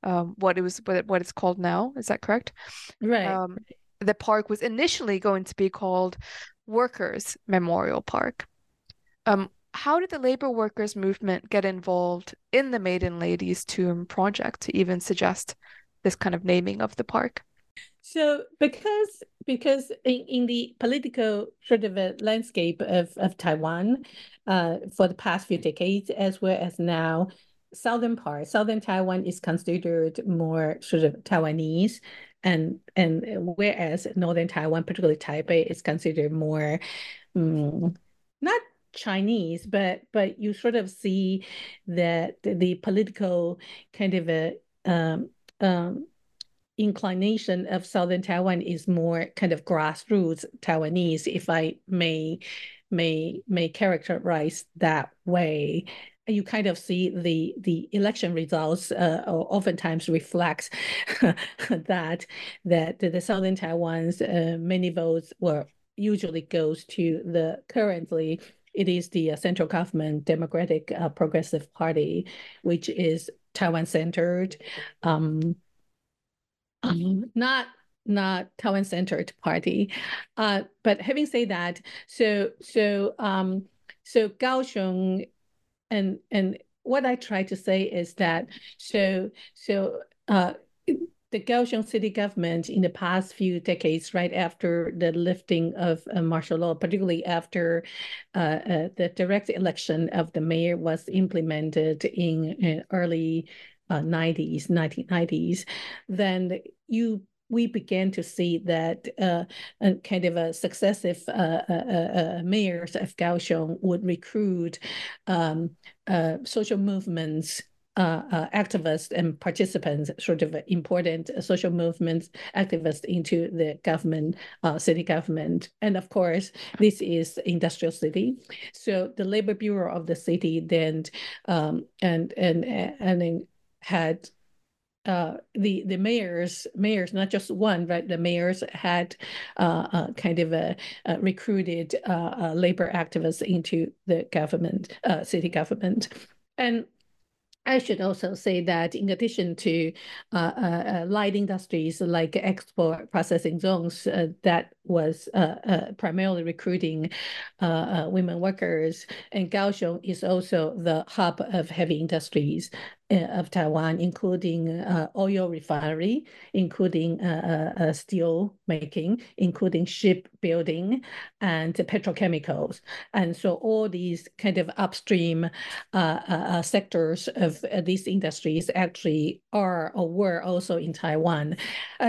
um, what it was what, what it's called now, is that correct? Right. Um, the park was initially going to be called Workers Memorial Park. Um, how did the labor workers movement get involved in the Maiden Ladies Tomb project to even suggest this kind of naming of the park? So because because in, in the political sort of landscape of, of Taiwan uh, for the past few decades, as well as now, southern part, southern Taiwan is considered more sort of Taiwanese and and whereas northern Taiwan, particularly Taipei, is considered more um, not Chinese, but but you sort of see that the, the political kind of a um, um, inclination of southern Taiwan is more kind of grassroots Taiwanese, if I may may may characterize that way you kind of see the the election results uh, oftentimes reflects (laughs) that that the southern Taiwan's uh, many votes were usually goes to the currently it is the uh, central government Democratic uh, Progressive Party, which is Taiwan centered, um, um, not not Taiwan centered party. Uh, but having said that, so so um, so Kaohsiung and and what I try to say is that so so uh, the Kaohsiung city government in the past few decades, right after the lifting of uh, martial law, particularly after uh, uh, the direct election of the mayor was implemented in, in early 90s, uh, 1990s, then you we began to see that uh, kind of a successive uh, uh, uh mayors of Kaohsiung would recruit um, social movements uh, uh, activists and participants, sort of important social movements activists into the government, uh, city government. And of course, this is industrial city. So the labor bureau of the city then um, and and and had uh, the the mayors mayors not just one but the mayors had uh, uh, kind of a, recruited uh, labor activists into the government uh, city government. And I should also say that in addition to uh, uh, uh light industries like export processing zones uh, that was uh, uh, primarily recruiting women workers, and Kaohsiung is also the hub of heavy industries. Uh, of Taiwan, including uh, oil refinery, including uh, steel making, including shipbuilding and petrochemicals. And so all these kind of upstream sectors of these industries actually are or were also in Taiwan,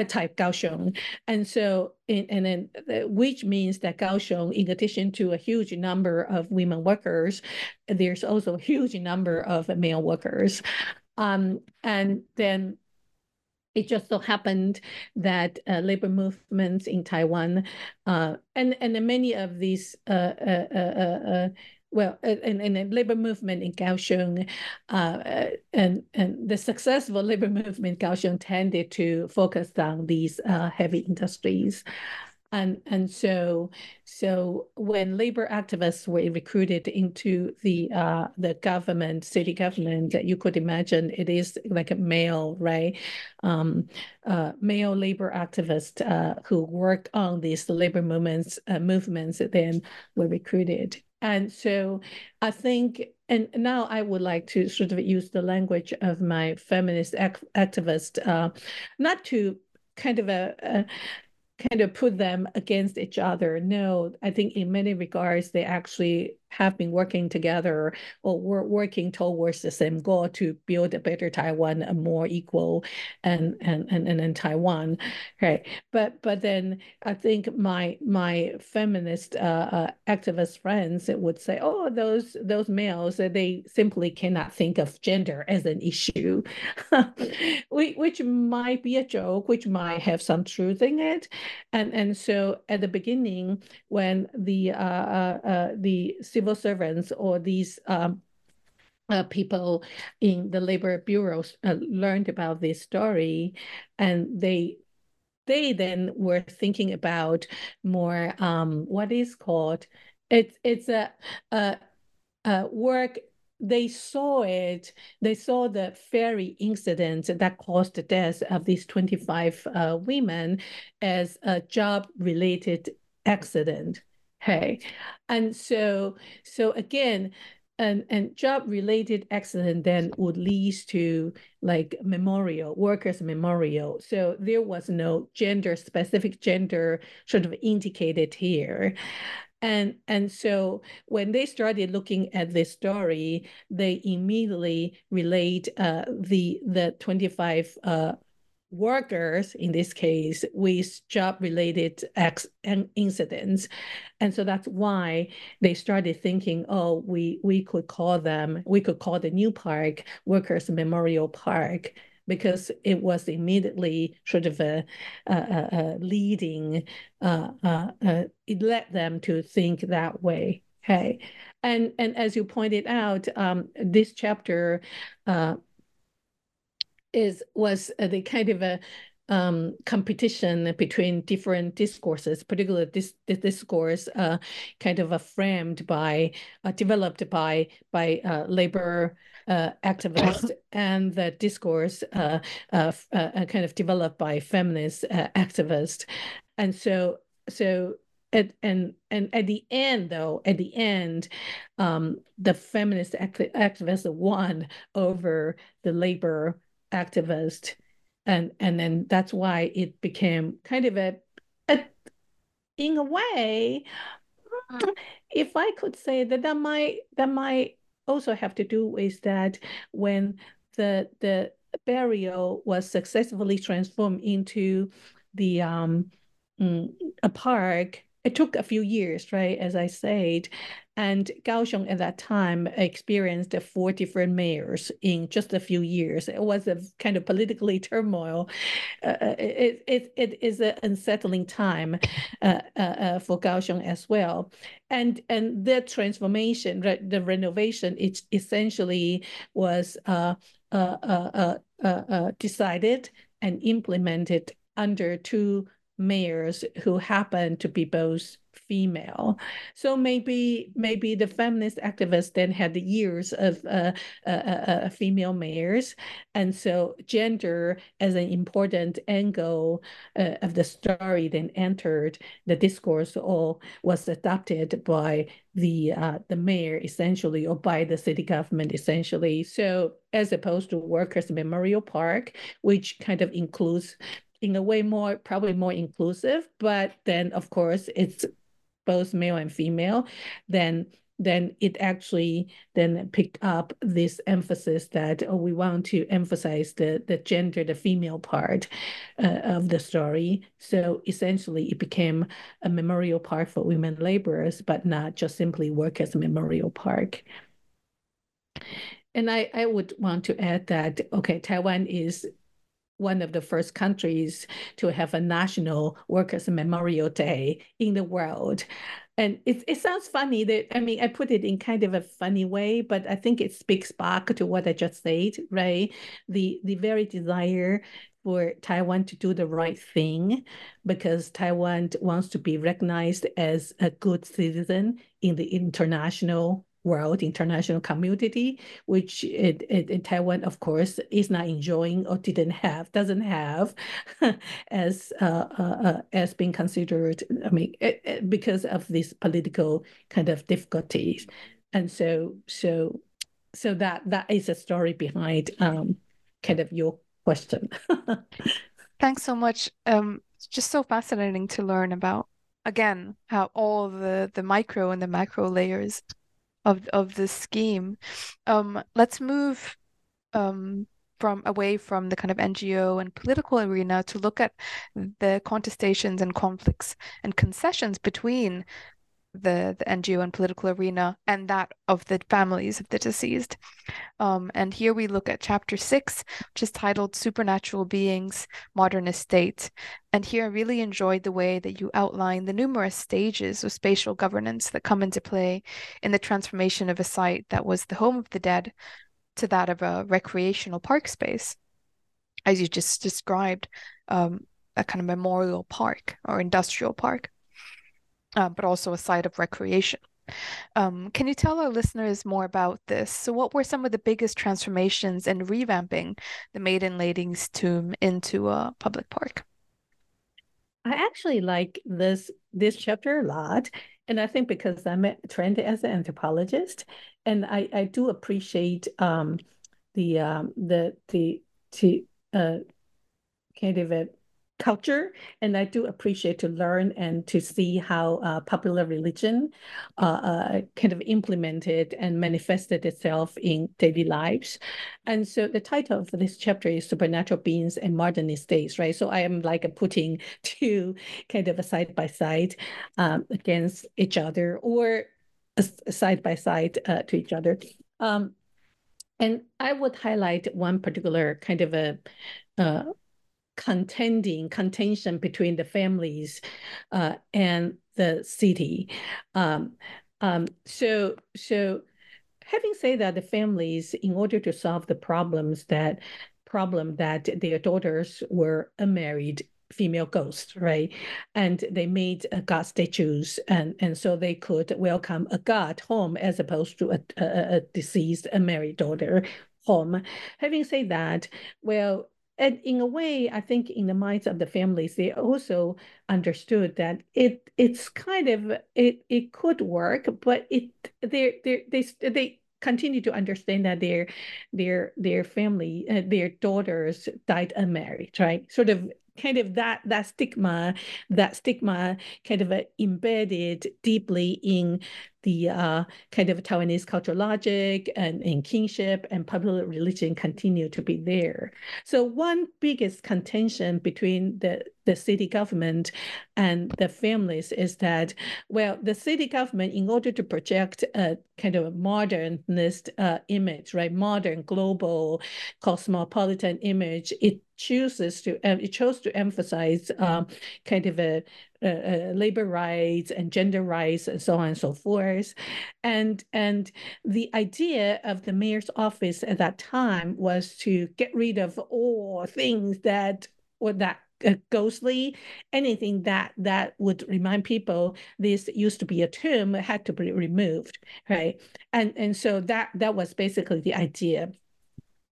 type Kaohsiung. And so and then which means that Kaohsiung, in addition to a huge number of women workers, there's also a huge number of male workers. Um, and then it just so happened that uh, labor movements in Taiwan uh, and and many of these uh, uh, uh, uh well, and, and the labor movement in Kaohsiung, and and the successful labor movement in Kaohsiung tended to focus on these heavy industries. And, and so so when labor activists were recruited into the uh, the government, city government, you could imagine it is like a male, right? Um, uh, male labor activists uh, who work on these labor movements uh, movements then were recruited. And so I think, and now I would like to sort of use the language of my feminist ac activist, uh, not to kind of a, a kind of put them against each other. No, I think in many regards, they actually have been working together or were working towards the same goal to build a better Taiwan, a more equal and and and and, Taiwan, right? But but then I think my my feminist uh, uh, activist friends would say, oh, those those males they simply cannot think of gender as an issue, (laughs) which might be a joke, which might have some truth in it, and and so at the beginning when the uh, uh, uh the civil civil servants or these um, uh, people in the labor bureaus uh, learned about this story, and they they then were thinking about more um, what is called it's it's a, a, a work they saw it, they saw the ferry incident that caused the death of these 25 uh, women as a job related accident. Hey, and so so again, and and job related accident then would lead to like memorial workers memorial. So there was no gender specific gender sort of indicated here. And and so when they started looking at this story they immediately relate uh, the the 25 uh, workers, in this case, with job-related acts and incidents. And so that's why they started thinking, oh, we, we could call them, we could call the new park Workers Memorial Park because it was immediately sort of a, a, a leading, uh, uh, uh, it led them to think that way. Okay. And, and as you pointed out, um, this chapter uh, is was the kind of a um, competition between different discourses, particularly this, this discourse uh, kind of uh, framed by, uh, developed by by uh, labor uh, activists, (coughs) and the discourse uh, kind of developed by feminist activists, and so so. At, and and at the end, though, at the end, um, the feminist act activists won over the labor activist. and and then that's why it became kind of a, a in a way if i could say that that might that might also have to do with that when the the burial was successfully transformed into the um mm, a park it took a few years right as i said and Kaohsiung at that time experienced four different mayors in just a few years. It was a kind of politically (laughs) turmoil. Uh, uh it, it, it is an unsettling time uh, uh, uh, for Kaohsiung as well. And, and the transformation, the renovation, it essentially was uh, decided and implemented under two mayors who happen to be both female. So maybe maybe the feminist activists then had the years of uh, uh, uh, uh, female mayors, and so gender as an important angle uh, of the story then entered the discourse or was adopted by the uh, the mayor essentially or by the city government essentially. So as opposed to Workers Memorial Park, which kind of includes in a way more probably more inclusive but then of course it's both male and female, then then it actually then picked up this emphasis that oh, we want to emphasize the the gender, the female part uh, of the story. So essentially, it became a memorial park for women laborers, but not just simply work as a memorial park. And I, I would want to add that, okay, Taiwan is one of the first countries to have a national workers memorial day in the world. And it, it sounds funny that i mean i put it in kind of a funny way but i think it speaks back to what i just said right? The the very desire for taiwan to do the right thing because taiwan wants to be recognized as a good citizen in the international world international community, which it, it, in Taiwan, of course, is not enjoying or didn't have, doesn't have, (laughs) as uh, uh, uh, as being considered. I mean, it, it, because of these political kind of difficulties, and so so so that that is a story behind um, kind of your question. (laughs) Thanks so much. Um, it's just so fascinating to learn about again how all the the micro and the macro layers of of this scheme. Um, let's move um, from away from the kind of NGO and political arena to look at the contestations and conflicts and concessions between the, the NGO and political arena and that of the families of the deceased. Um, and here we look at chapter six, which is titled Supernatural Beings, Modernist State. And here I really enjoyed the way that you outline the numerous stages of spatial governance that come into play in the transformation of a site that was the home of the dead to that of a recreational park space. As you just described, um, a kind of memorial park or industrial park uh, but also a site of recreation. Um, can you tell our listeners more about this? So, what were some of the biggest transformations and revamping the Maiden Lady's tomb into a public park? I actually like this this chapter a lot, and I think because I'm trained as an anthropologist, and I I do appreciate um, the um, the the to uh, kind of a culture and i do appreciate to learn and to see how uh, popular religion uh, uh, kind of implemented and manifested itself in daily lives. And so the title of this chapter is supernatural beings and modernist states right? So i am like putting (laughs) two kind of a side by side um, against each other or side by side uh, to each other. Um, and i would highlight one particular kind of a uh, contending contention between the families uh, and the city. Um, um, so, so having said that, the families, in order to solve the problems that problem that their daughters were unmarried female ghosts, right? And they made uh, god statues, and and so they could welcome a god home as opposed to a, a, a deceased unmarried daughter home. Having said that, well, and in a way, I think in the minds of the families, they also understood that it it's kind of it it could work, but it they they they they continue to understand that their their their family, uh, their daughters died unmarried, right? Sort of kind of that that stigma that stigma kind of uh, embedded deeply in the uh, kind of Taiwanese cultural logic and in kinship and popular religion continue to be there. So one biggest contention between the the city government and the families is that, well, the city government, in order to project a kind of a modernist uh, image, right, modern global cosmopolitan image, it chooses to um, it chose to emphasize um, kind of a uh, uh, labor rights and gender rights and so on and so forth. And, and the idea of the mayor's office at that time was to get rid of all things that or that ghostly anything that that would remind people this used to be a tomb had to be removed right? And and so that that was basically the idea.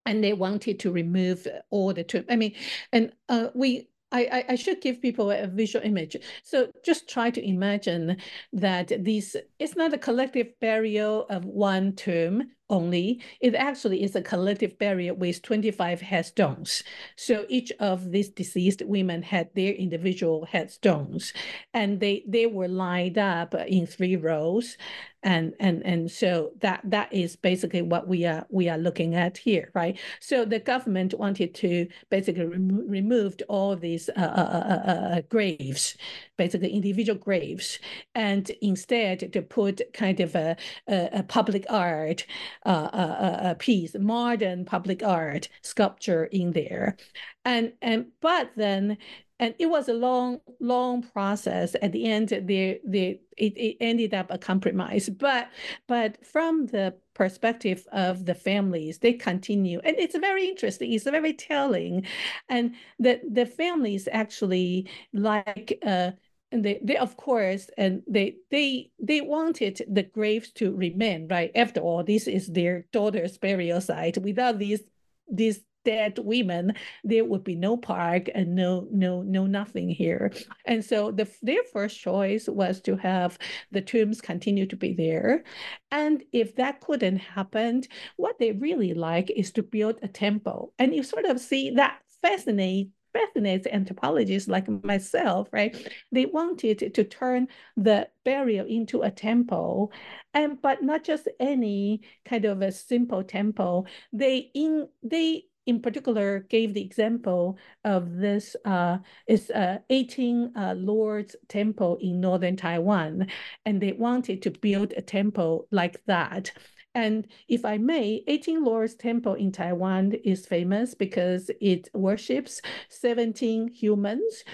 And they wanted to remove all the tomb. I mean and uh, we I, I, should give people a visual image. So just try to imagine that this it's not a collective burial of one tomb only. It actually is a collective burial with 25 headstones. So each of these deceased women had their individual headstones, and they, they were lined up in three rows and and and so that that is basically what we are we are looking at here right so the government wanted to basically rem- removed all these uh, uh, uh, uh, graves basically individual graves and instead to put kind of a, a, a public art uh, Uh, uh, uh, piece modern public art sculpture in there and and but then and it was a long, long process. At the end, they, they, it, it ended up a compromise. But, but from the perspective of the families, they continue, and it's very interesting. It's very telling, and the the families actually like. Uh, and they, they of course and they they they wanted the graves to remain right after all this is their daughter's burial site without these these dead women, there would be no park and no no no nothing here. And so the their first choice was to have the tombs continue to be there. And if that couldn't happen, what they really like is to build a temple. And you sort of see that fascinate fascinates anthropologists like myself, right? They wanted to turn the burial into a temple, and but not just any kind of a simple temple. They in they in particular gave the example of this uh, is uh, 18 uh, Lord's temple in northern Taiwan, and they wanted to build a temple like that. And if I may, 18 Lord's Temple in Taiwan is famous because it worships 17 humans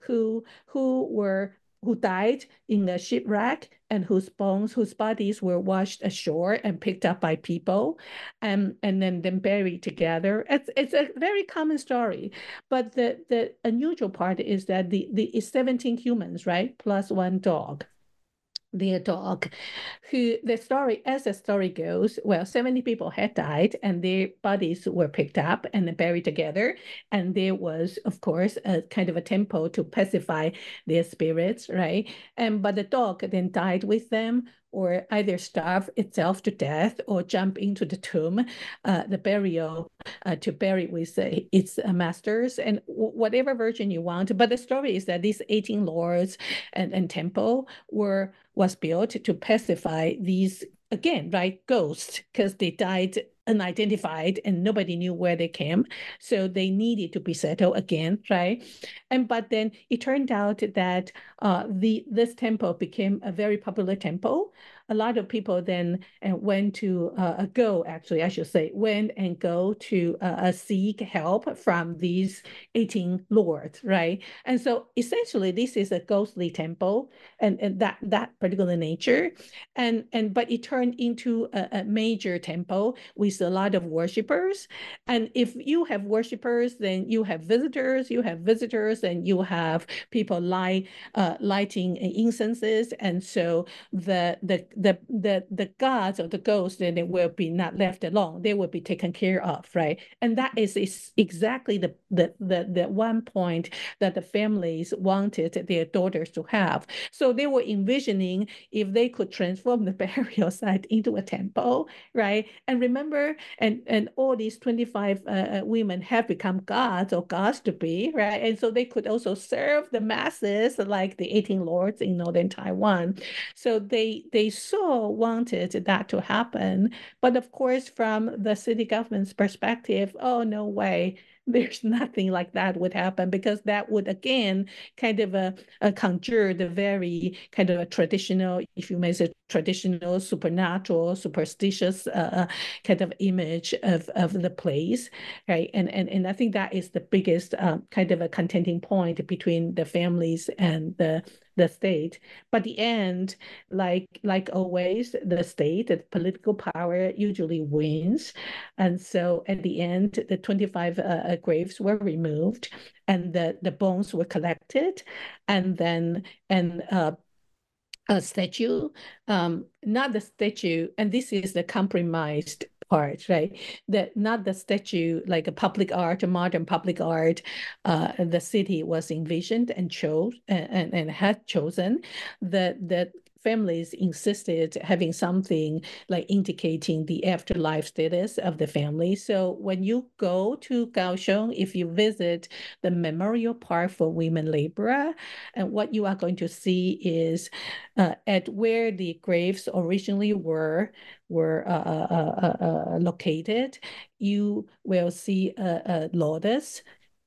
who who were who died in a shipwreck and whose bones, whose bodies were washed ashore and picked up by people and, um, and then, then buried together. It's, it's a very common story. But the, the unusual part is that the, the 17 humans, right, plus one dog their dog, who the story, as the story goes, well, 70 people had died and their bodies were picked up and buried together. And there was, of course, a kind of a temple to pacify their spirits, right? And but the dog then died with them or either starve itself to death or jump into the tomb, uh, the burial uh, to bury with uh, its masters and whatever version you want. But the story is that these 18 lords and, and temple were was built to pacify these again, right, ghosts, because they died unidentified and nobody knew where they came. So they needed to be settled again, right? And but then it turned out that uh, the this temple became a very popular temple. A lot of people then uh, went to uh, go, actually, I should say, went and go to uh, seek help from these 18 lords, right? And so essentially, this is a ghostly temple and, and that that particular nature. And and but it turned into a, a major temple with is a lot of worshipers. And if you have worshipers, then you have visitors, you have visitors, and you have people light, uh, lighting incenses. And so the, the, the, the, the gods or the ghosts, then they will be not left alone. They will be taken care of, right? And that is, is exactly the, the, the, the one point that the families wanted their daughters to have. So they were envisioning if they could transform the (laughs) burial site into a temple, right? And remember, and, and all these 25 uh, uh, women have become gods or gods to be, right? And so they could also serve the masses like the 18 lords in northern Taiwan. So they they so wanted that to happen. But of course, from the city government's perspective, oh no way (laughs) there's nothing like that would happen because that would again kind of a, a conjure the very kind of a traditional, if you may say traditional, supernatural, superstitious uh, uh, kind of image of, of the place, right? And, and and I think that is the biggest uh, kind of a contending point between the families and the the state. But the end, like like always, the state, the political power usually wins. And so at the end, the 25 uh, uh, graves were removed and the, the bones were collected and then and uh, a statue, um, not the statue, and this is the compromised part, right? That not the statue, like a public art, a modern public art, uh, the city was envisioned and chose and, and, and had chosen. That that families insisted having something like indicating the afterlife status of the family. So when you go to Kaohsiung, if you visit the Memorial Park for Women Laborer, and what you are going to see is uh, at where the graves originally were were uh, uh, uh, uh located, you will see a, a lotus,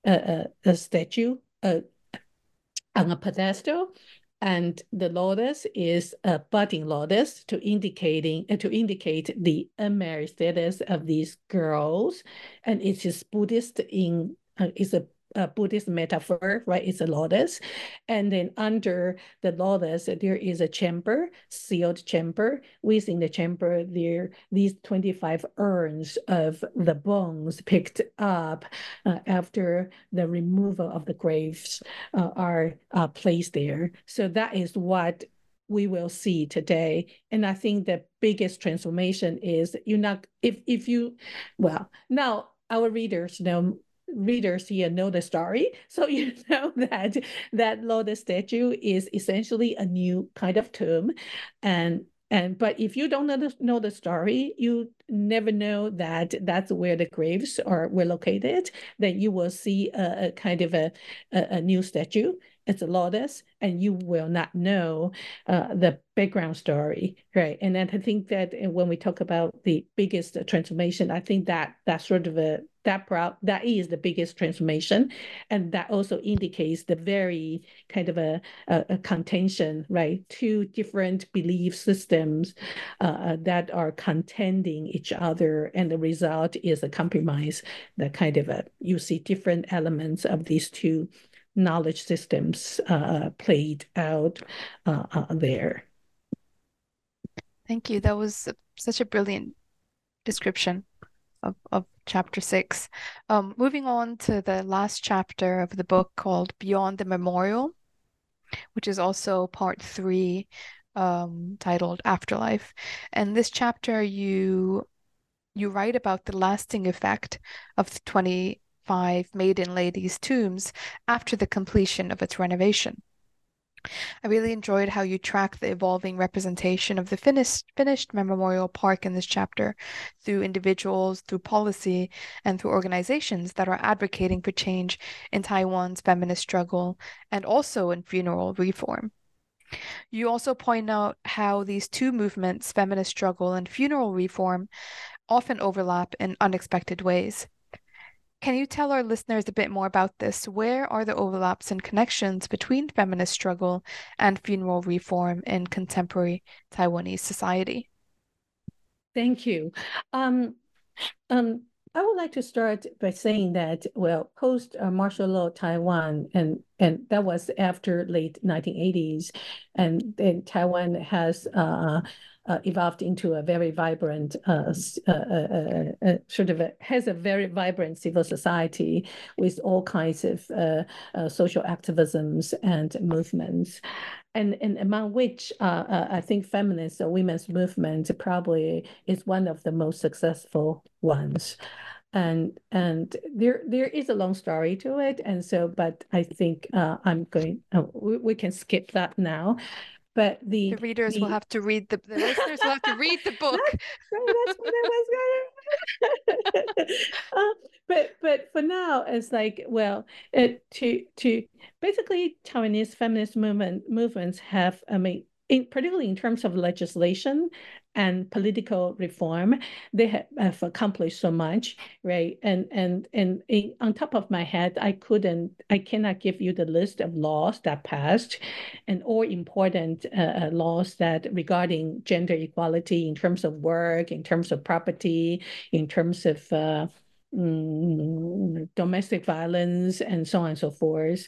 a, a, statue on a pedestal and the lotus is a budding lotus to indicating uh, to indicate the unmarried status of these girls, and it is Buddhist in uh, is a a Buddhist metaphor, right? It's a lotus. And then under the lotus, there is a chamber, sealed chamber. Within the chamber, there these 25 urns of the bones picked up uh, after the removal of the graves uh, are uh, placed there. So that is what we will see today. And I think the biggest transformation is you're not, if, if you, well, now our readers know readers here know the story. (laughs) So you (laughs) know that that lotus statue is essentially a new kind of tomb. And and but if you don't know the, know the story, you never know that that's where the graves are were located. Then you will see a, a kind of a, a, a new statue it's a lotus and you will not know uh, the background story right? And then i think that when we talk about the biggest transformation i think that that's sort of a that pro- that is the biggest transformation. And that also indicates the very kind of a, a, a contention right? Two different belief systems uh, uh that are contending each other and the result is a compromise. That kind of a you see different elements of these two knowledge systems uh, played out uh, uh, there. Thank you. That was such a brilliant description of, of chapter six. Um, moving on to the last chapter of the book called Beyond the Memorial, which is also part three, um, titled Afterlife. And this chapter, you you write about the lasting effect of the 20 five maiden ladies' tombs after the completion of its renovation. I really enjoyed how you track the evolving representation of the finished, finished memorial park in this chapter through individuals, through policy, and through organizations that are advocating for change in Taiwan's feminist struggle and also in funeral reform. You also point out how these two movements, feminist struggle and funeral reform, often overlap in unexpected ways. Can you tell our listeners a bit more about this? Where are the overlaps and connections between feminist struggle and funeral reform in contemporary Taiwanese society? Thank you. Um, um, I would like to start by saying that, well, post uh, martial law Taiwan and and that was after late 1980s, and then Taiwan has uh, uh, evolved into a very vibrant, uh, uh, uh, uh, sort of a, has a very vibrant civil society with all kinds of social activisms and movements. And, and among which I think feminist or women's movement probably is one of the most successful ones and and there there is a long story to it and so but i think uh, i'm going uh, we, we, can skip that now. But the the readers the, will have to read the, the listeners will have to read the (laughs) book. that's what i was going (laughs) uh, but but for now it's like well it, to to basically taiwanese feminist movement movements have i mean in, particularly in terms of legislation and political reform, they have, accomplished so much, right? And and and in, on top of my head, I couldn't, I cannot give you the list of laws that passed, and all important uh, uh laws that regarding gender equality in terms of work, in terms of property, in terms of uh, Mm, domestic violence and so on and so forth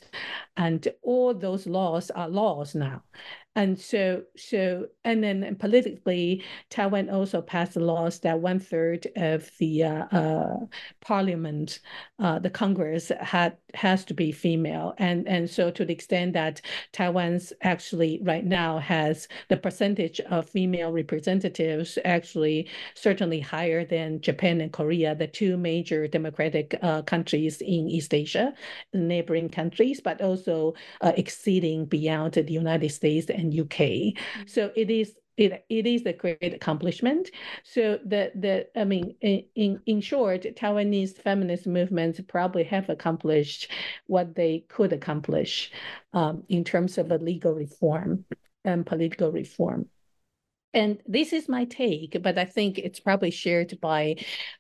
and all those laws are laws now and so, so, and then politically, Taiwan also passed laws that one third of the uh, uh, parliament, uh, the Congress, had has to be female, and and so to the extent that Taiwan's actually right now has the percentage of female representatives actually certainly higher than Japan and Korea, the two major democratic uh, countries in East Asia, neighboring countries, but also uh, exceeding beyond the United States and UK. Mm-hmm. So it is it, it is a great accomplishment. So the the I mean in in short, Taiwanese feminist movements probably have accomplished what they could accomplish um, in terms of a legal reform and political reform. And this is my take, but I think it's probably shared by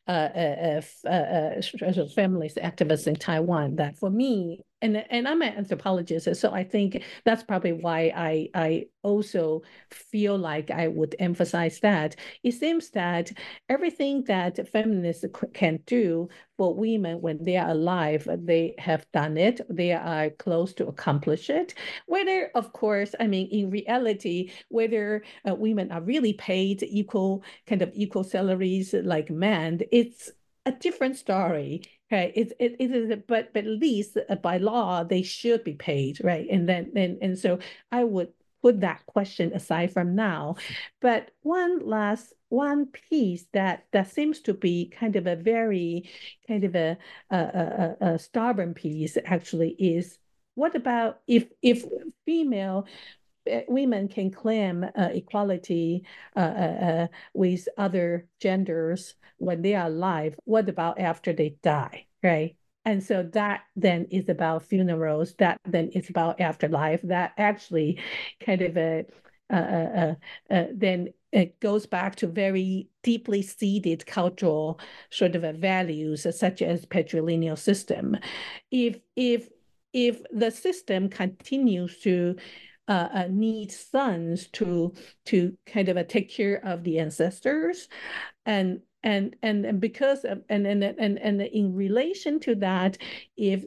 uh, uh, uh, uh, feminist activists in Taiwan. That for me, and and I'm an anthropologist, so I think that's probably why I I also feel like I would emphasize that. It seems that everything that feminists can do for women when they are alive, they have done it. They are close to accomplish it. Whether, of course, I mean, in reality, whether uh, women are really paid equal kind of equal salaries like men, it's a different story right it, it, it is but but at least uh, by law they should be paid right? And then and, and so i would put that question aside from now. But one last one piece that that seems to be kind of a very kind of a a, a, a stubborn piece actually is what about if if female women can claim uh, equality uh, uh, uh, with other genders when they are alive. What about after they die, right? And so that then is about funerals. That then is about afterlife. That actually kind of a uh, then it goes back to very deeply seated cultural sort of values, such as patrilineal system. If if if the system continues to uh, uh, need sons to to kind of uh, take care of the ancestors, and and and and because of, and and and and in relation to that, if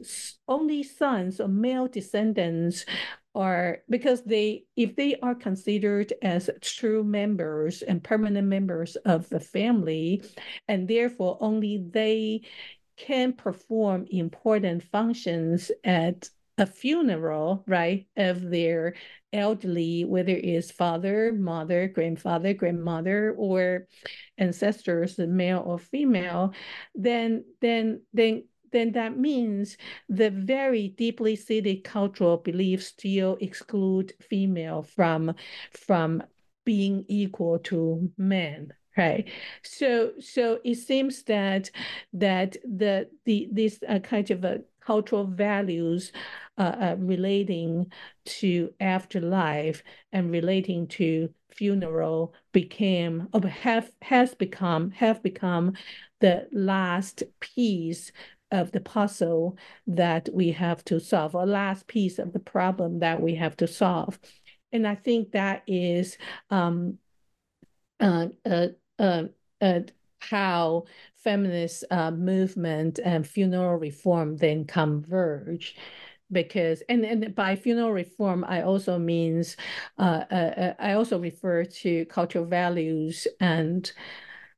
only sons or male descendants are because they if they are considered as true members and permanent members of the family and therefore only they can perform important functions at a funeral, right, of their elderly, whether it's father, mother, grandfather, grandmother, or ancestors, male or female, then then then then that means the very deeply seated cultural beliefs still exclude female from from being equal to men right? So so it seems that that the the this uh, kind of a cultural values uh, uh, relating to afterlife and relating to funeral became have has become have become the last piece of the puzzle that we have to solve, or last piece of the problem that we have to solve. And I think that is um, uh, uh, uh, uh how feminist uh, movement and funeral reform then converge. Because and, and by funeral reform i also means uh, uh, uh, i also refer to cultural values and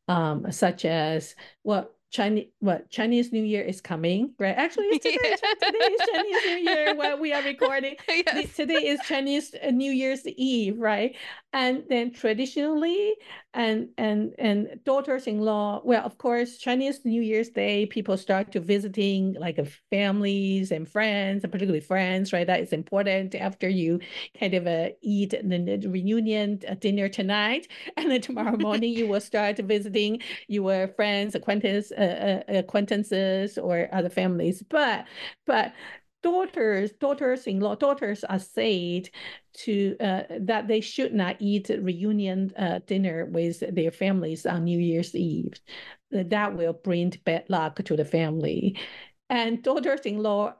um, such as what Chinese what Chinese New Year is coming, right? Actually, it's today, (laughs) yeah. today is Chinese New Year while we are recording. (laughs) yes. Today is Chinese uh, New Year's Eve, right? And then traditionally, and and and daughters-in-law, well, of course, Chinese New Year's Day, people start to visiting like families and friends, and particularly friends, right? That is important after you kind of uh, eat the, reunion uh, dinner tonight, (laughs) and then tomorrow morning you will start visiting your friends, acquaintances uh, uh, acquaintances or other families, but but daughters daughters-in-law daughters are said to uh, that they should not eat reunion uh, dinner with their families on New Year's Eve. That will bring bad luck to the family. And daughters-in-law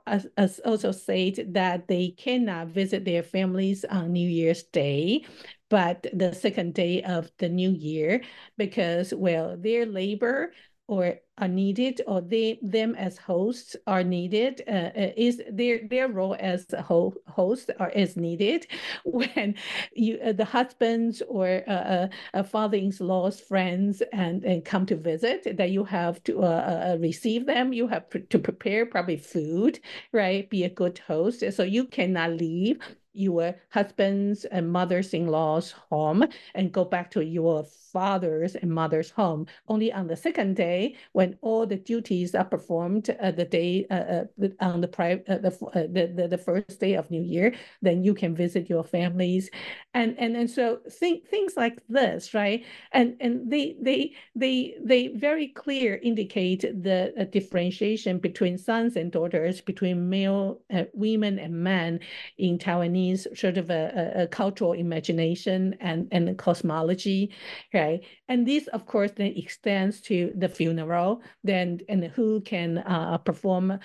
also said that they cannot visit their families on New Year's Day, but the second day of the new year, because well, their labor or are needed or they them as hosts are needed uh, uh is their their role as a ho- host are is needed (laughs) when you uh, the husbands or uh, uh father-in-law's friends and, and come to visit that you have to uh, receive them. You have pr- to prepare probably food right? Be a good host. So you cannot leave your husband's and mother's-in-law's home and go back to your father's and mother's home. Only on the second day, when all the duties are performed uh, the day uh, uh, on the, pri- uh, the, uh, the, the the first day of New Year, then you can visit your families, and and and so think things like this, right? And and they they they they very clear indicate the differentiation between sons and daughters, between male women and men in Taiwanese sort of a, a, a cultural imagination and and cosmology. Okay, and this, of course, then extends to the funeral, then and who can uh, perform uh,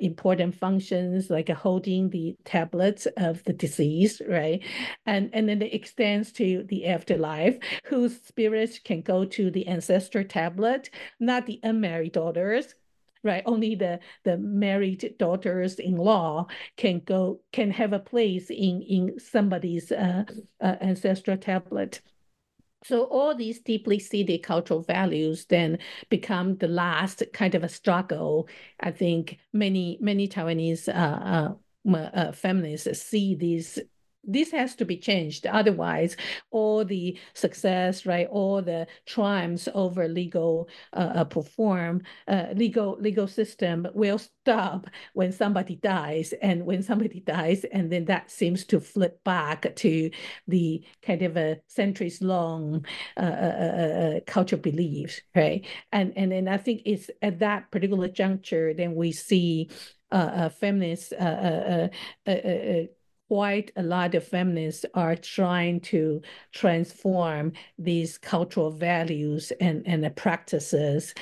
important functions like holding the tablets of the deceased, right? And and then it extends to the afterlife, whose spirits can go to the ancestor tablet, not the unmarried daughters, right only the the married daughters-in-law can go can have a place in in somebody's uh, uh, ancestral tablet so all these deeply seated cultural values then become the last kind of a struggle. I think many many Taiwanese uh, uh, uh, feminists see these this has to be changed. Otherwise, all the success, right, all the triumphs over legal uh, uh, perform, uh, legal legal system will stop when somebody dies, and when somebody dies, and then that seems to flip back to the kind of a centuries long uh, uh, uh, cultural beliefs, right? And and then I think it's at that particular juncture then we see uh, uh, uh, uh, quite a lot of feminists are trying to transform these cultural values and, and practices.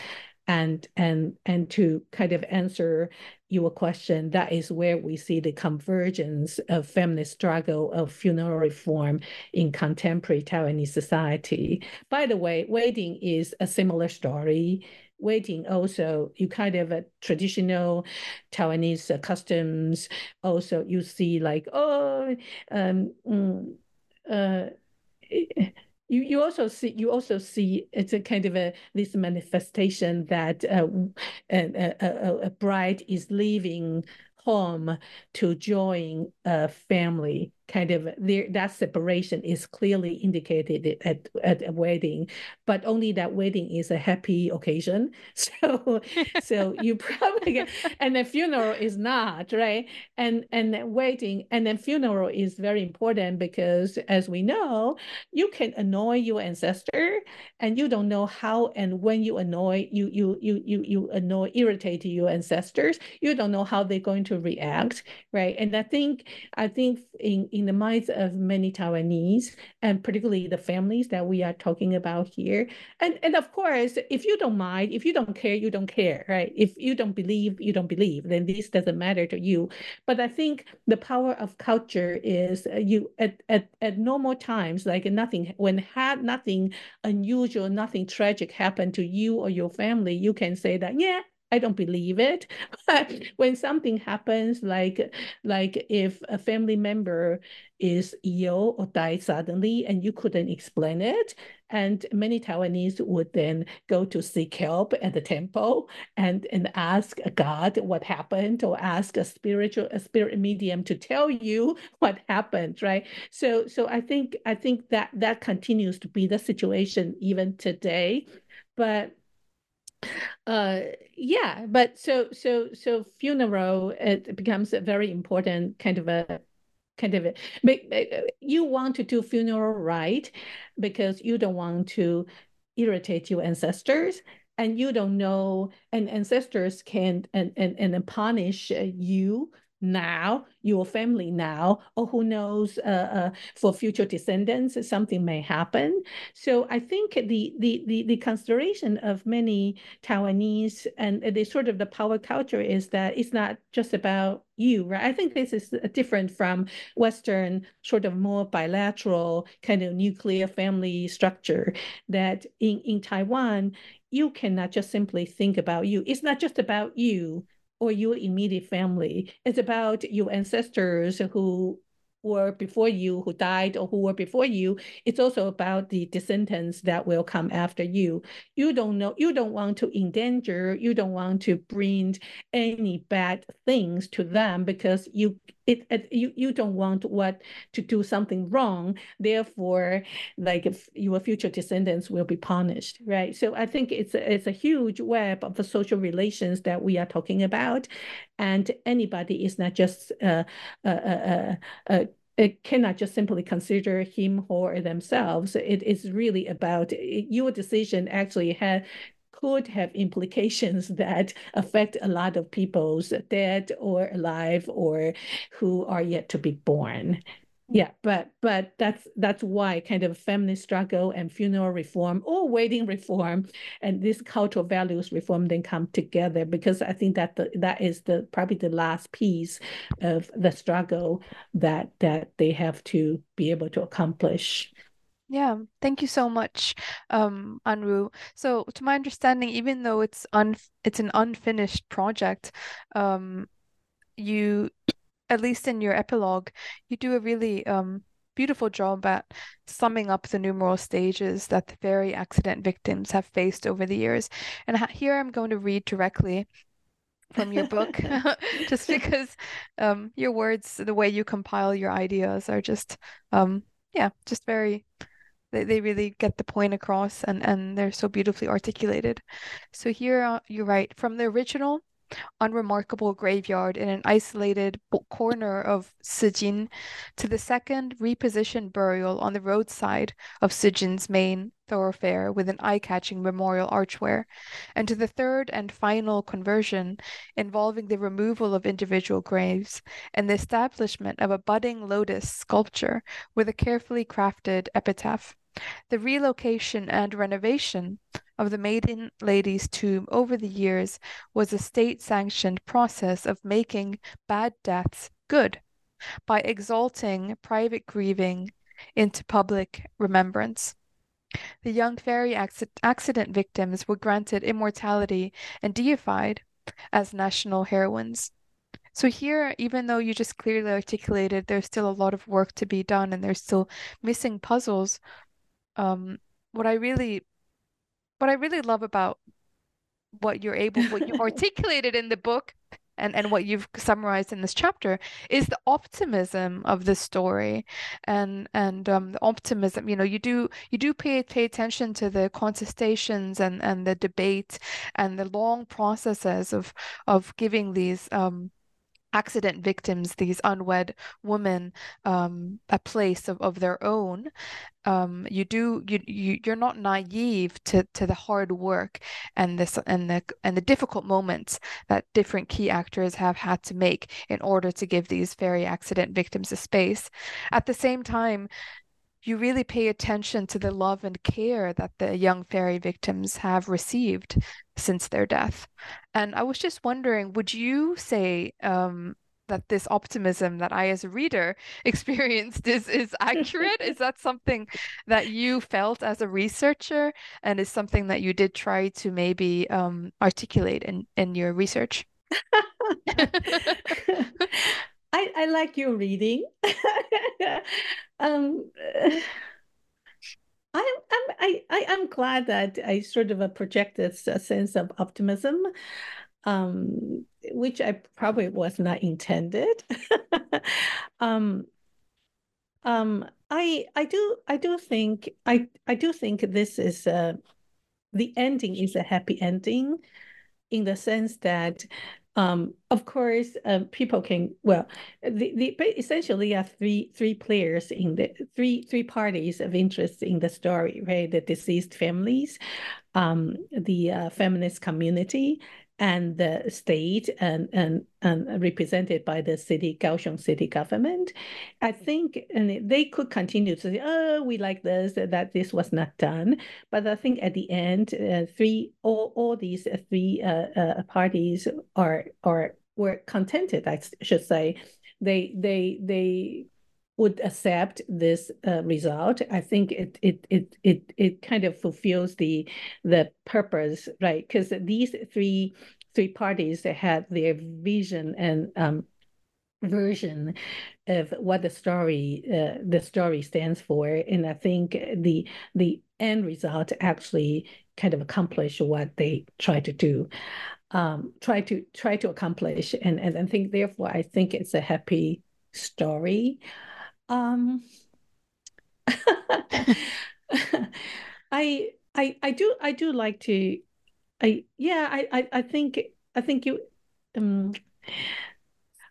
And and and to kind of answer your question that is where we see the convergence of feminist struggle of funeral reform in contemporary taiwanese society. By the way wedding is a similar story wedding also you kind of a traditional Taiwanese uh, customs. Also, you see like oh, um, mm, uh, you you also see you also see it's a kind of a this manifestation that uh, a, a, a bride is leaving home to join a family kind of there that separation is clearly indicated at, at a wedding but only that wedding is a happy occasion. (laughs) So so you (laughs) probably get and the funeral is not right? And and the wedding and then funeral is very important because as we know you can annoy your ancestor and you don't know how and when you annoy you you you you you annoy irritate your ancestors. You don't know how they're going to react right? And i think i think in in the minds of many Taiwanese, and particularly the families that we are talking about here. And, and of course, if you don't mind, if you don't care, you don't care, right? If you don't believe, you don't believe, then this doesn't matter to you. But I think the power of culture is uh, you at, at, at normal times, like nothing, when had nothing unusual, nothing tragic happened to you or your family, you can say that, yeah, I don't believe it. (laughs) But when something happens, like like if a family member is ill or died suddenly and you couldn't explain it, and many Taiwanese would then go to seek help at the temple and, and ask God what happened or ask a spiritual a spirit medium to tell you what happened, right? So so I think I think that that continues to be the situation even today. But uh yeah but so so so funeral it becomes a very important kind of a kind of but uh, you want to do funeral right? Because you don't want to irritate your ancestors and you don't know and ancestors can and and, and punish you now, your family now, or who knows, uh, uh, for future descendants, something may happen. So I think the, the, the, the consideration of many Taiwanese and the sort of the power culture is that it's not just about you, right? I think this is different from Western sort of more bilateral kind of nuclear family structure that in, in Taiwan, you cannot just simply think about you. It's not just about you or your immediate family. It's about your ancestors who were before you, who died or who were before you. It's also about the descendants that will come after you. You don't know, you don't want to endanger, you don't want to bring any bad things to them because you it, it, you you don't want what to do something wrong. Therefore like if your future descendants will be punished right? So i think it's a, it's a huge web of the social relations that we are talking about. And anybody is not just uh, uh, uh, uh, it cannot just simply consider him or themselves. It is really about your decision actually had could have implications that affect a lot of people's dead or alive or who are yet to be born. Mm. Yeah but but that's that's why kind of feminist struggle and funeral reform or wedding reform and this cultural values reform then come together because i think that the, that is the probably the last piece of the struggle that that they have to be able to accomplish yeah, thank you so much, um, Anru. So, to my understanding, even though it's un it's an unfinished project, um, you, at least in your epilogue, you do a really um beautiful job at summing up the numerous stages that the ferry accident victims have faced over the years. And here I'm going to read directly from your book, (laughs) (laughs) just because um your words, the way you compile your ideas are just um yeah, just very they, they really get the point across and, and they're so beautifully articulated. So here uh, you write from the original unremarkable graveyard in an isolated corner of Cijin to the second repositioned burial on the roadside of Cijin's main thoroughfare with an eye-catching memorial archway, and to the third and final conversion involving the removal of individual graves and the establishment of a budding lotus sculpture with a carefully crafted epitaph. The relocation and renovation of the Maiden Lady's tomb over the years was a state sanctioned process of making bad deaths good by exalting private grieving into public remembrance. The young ferry accident victims were granted immortality and deified as national heroines. So, here, even though you just clearly articulated there's still a lot of work to be done and there's still missing puzzles, um, what I really what I really love about what you're able what you (laughs) articulated in the book and and what you've summarized in this chapter is the optimism of the story and and um the optimism. You know you do you do pay pay attention to the contestations and and the debate and the long processes of of giving these um accident victims, these unwed women, um, a place of, of their own. Um, you do you, you you're not naive to to the hard work and this and the and the difficult moments that different key actors have had to make in order to give these ferry accident victims a space. At the same time, you really pay attention to the love and care that the young ferry victims have received since their death. And I was just wondering, would you say um, that this optimism that I as a reader (laughs) experienced is is accurate? is that something that you felt as a researcher and is something that you did try to maybe um, articulate in, in your research? (laughs) (laughs) I, I like your reading. (laughs) um, (sighs) I'm, I'm, I, I, am glad that I sort of projected a sense of optimism um, which I probably was not intended. (laughs) um, um, I I do I do think I I do think this is a the ending is a happy ending, in the sense that um, of course, um, people can well, the, the essentially are three three players in the three three parties of interest in the story, right? The deceased families, um, the uh, feminist community, and the state and, and, and represented by the city, Kaohsiung city government. I think and they could continue to say, oh, we like this, that this was not done. But I think at the end, uh, three, all, all these three uh, uh, parties are, are, were contented, I should say. They, they, they would accept this uh, result, I think it it it it it kind of fulfills the the purpose, right? Because these three three parties had their vision and um, version of what the story uh, the story stands for, and I think the the end result actually kind of accomplish what they try to do. Um, try to try to accomplish and and I think therefore I think it's a happy story. Um, (laughs) I I I do I do like to I yeah I I, I think I think you um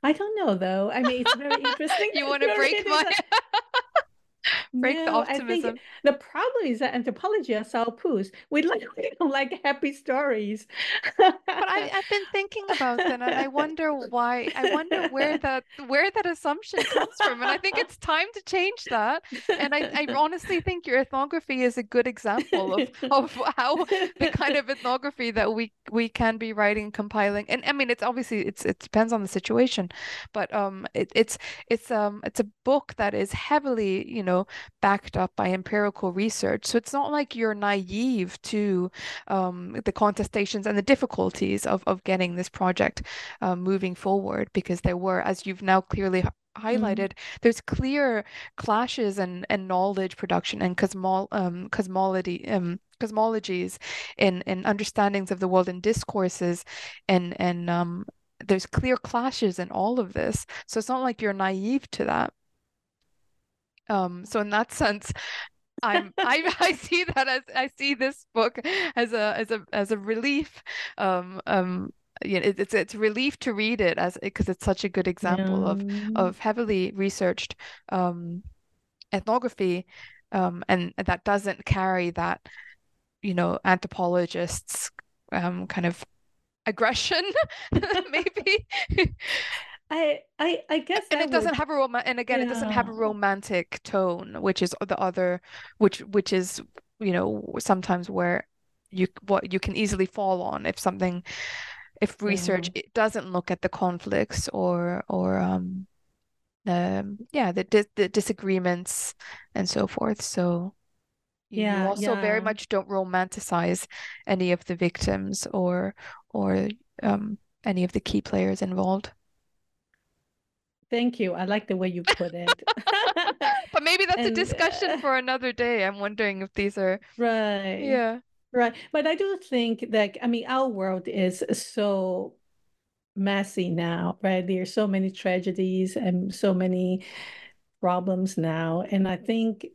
I don't know though. I mean it's very (laughs) interesting. you want to break my (laughs) break no, the optimism. I think the problem is that anthropology are sourpuss. We like (laughs) we don't like happy stories. but I, have been thinking about that, and I (laughs) wonder why. I wonder where that where that assumption comes from, and I think it's time to change that. And I, I (laughs) honestly think your ethnography is a good example of of how the kind of ethnography that we we can be writing, compiling, and I mean it's obviously it's it depends on the situation, but um it, it's it's um it's a book that is heavily you know backed up by empirical research. So it's not like you're naive to um, the contestations and the difficulties of, of getting this project uh, moving forward because there were, as you've now clearly mm-hmm. highlighted mm-hmm. there's clear clashes and and knowledge production and cosmol um cosmology um cosmologies in in understandings of the world and discourses and and um there's clear clashes in all of this so it's not like you're naive to that um, so in that sense, I'm (laughs) I I see that as I see this book as a as a as a relief. Um, um, you know, it, it's it's relief to read it as because it's such a good example of of heavily researched um, ethnography, um, and that doesn't carry that, you know, anthropologists um, kind of aggression, (laughs) maybe. (laughs) I I I guess and it doesn't have a rom and again yeah. it doesn't have a romantic tone, which is the other which which is you know sometimes where you what you can easily fall on if something if research yeah. it doesn't look at the conflicts or or um um yeah the di- the disagreements and so forth so yeah you also yeah. very much don't romanticize any of the victims or or um any of the key players involved Thank you. I like the way you put it. (laughs) but maybe that's and, a discussion uh, for another day. I'm wondering if these are right. Yeah. Right. But I do think that I mean our world is so messy now, right? There are so many tragedies and so many problems now. And I think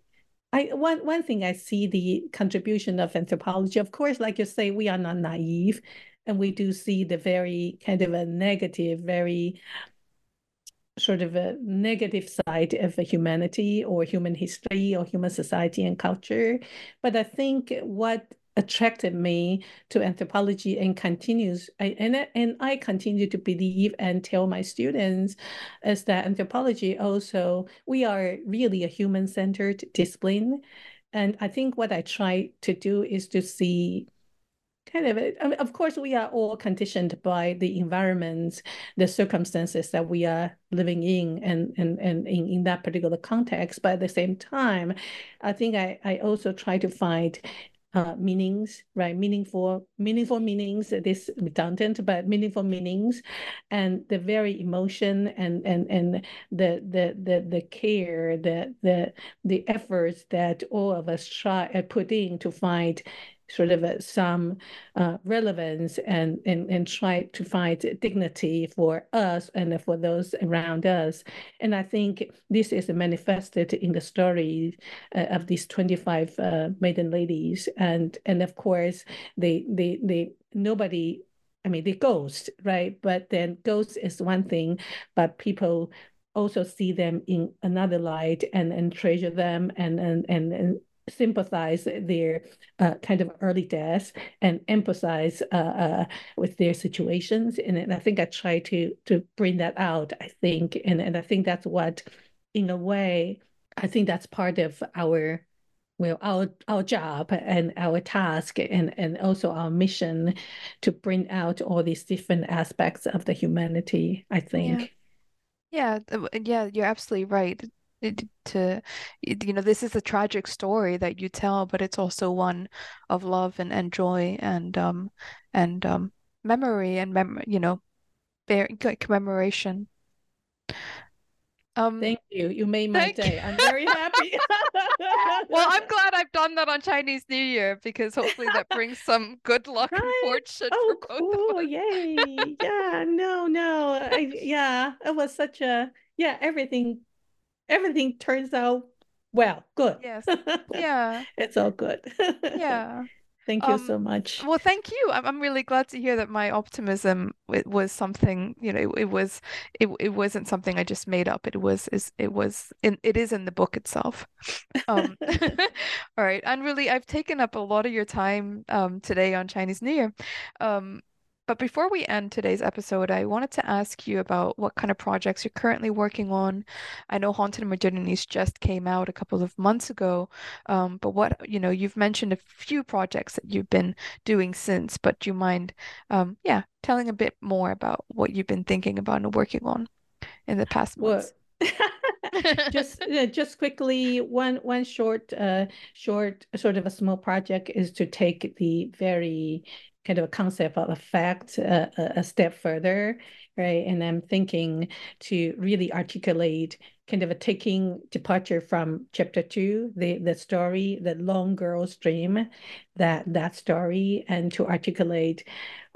I one one thing I see the contribution of anthropology. Of course, like you say, we are not naive, and we do see the very kind of a negative, very sort of a negative side of humanity or human history or human society and culture. But I think what attracted me to anthropology and continues and and I continue to believe and tell my students is that anthropology also we are really a human centered discipline and I think what I try to do is to see kind of I mean, of course we are all conditioned by the environment the circumstances that we are living in and and, and in, in that particular context but at the same time i think i i also try to find uh, meanings, right? Meaningful, meaningful meanings. This redundant, but meaningful meanings, and the very emotion and and and the the the the care, the the the efforts that all of us try uh, put in to find sort of a, some uh, relevance and, and and try to find dignity for us and for those around us. And I think this is manifested in the story uh, of these 25 uh, maiden ladies. And and of course, they they they nobody I mean, the ghost, right? But then ghost is one thing, but people also see them in another light and and treasure them and and and, and sympathize their uh, kind of early deaths and empathize uh, uh, with their situations. And, and I think I try to to bring that out. I think, and and I think that's what, in a way, I think that's part of our well our our job and our task and and also our mission to bring out all these different aspects of the humanity i think yeah yeah, yeah you're absolutely right to you know this is a tragic story that you tell but it's also one of love and, and joy and um and um memory and mem you know bear, good commemoration. Um thank you. You made my day. You. i'm very happy. (laughs) well i'm glad i've done that on chinese new year because hopefully that brings some good (laughs) luck right? and fortune for oh cool. yay. (laughs) Yeah. No no. I, yeah. It was such a yeah everything everything turns out well, good. Yes. (laughs) Yeah. it's all good. (laughs) yeah. Thank you um, so much. Well, thank you. I'm, I'm really glad to hear that my optimism it was something, you know, it, it was it, it wasn't something I just made up. It was is it was in it is in the book itself. Um (laughs) all right. And really I've taken up a lot of your time um today on Chinese New Year. Um but before we end today's episode, I wanted to ask you about what kind of projects you're currently working on. I know Haunted and Modernities just came out a couple of months ago, um, but what, you know, you've mentioned a few projects that you've been doing since, but do you mind, um, yeah, telling a bit more about what you've been thinking about and working on in the past months? (laughs) Just (laughs) uh, just quickly one one short uh short sort of a small project is to take the very kind of a concept of effect uh, a step further, right? And I'm thinking to really articulate kind of a taking departure from chapter two, the the story, the long girl's dream, that that story, and to articulate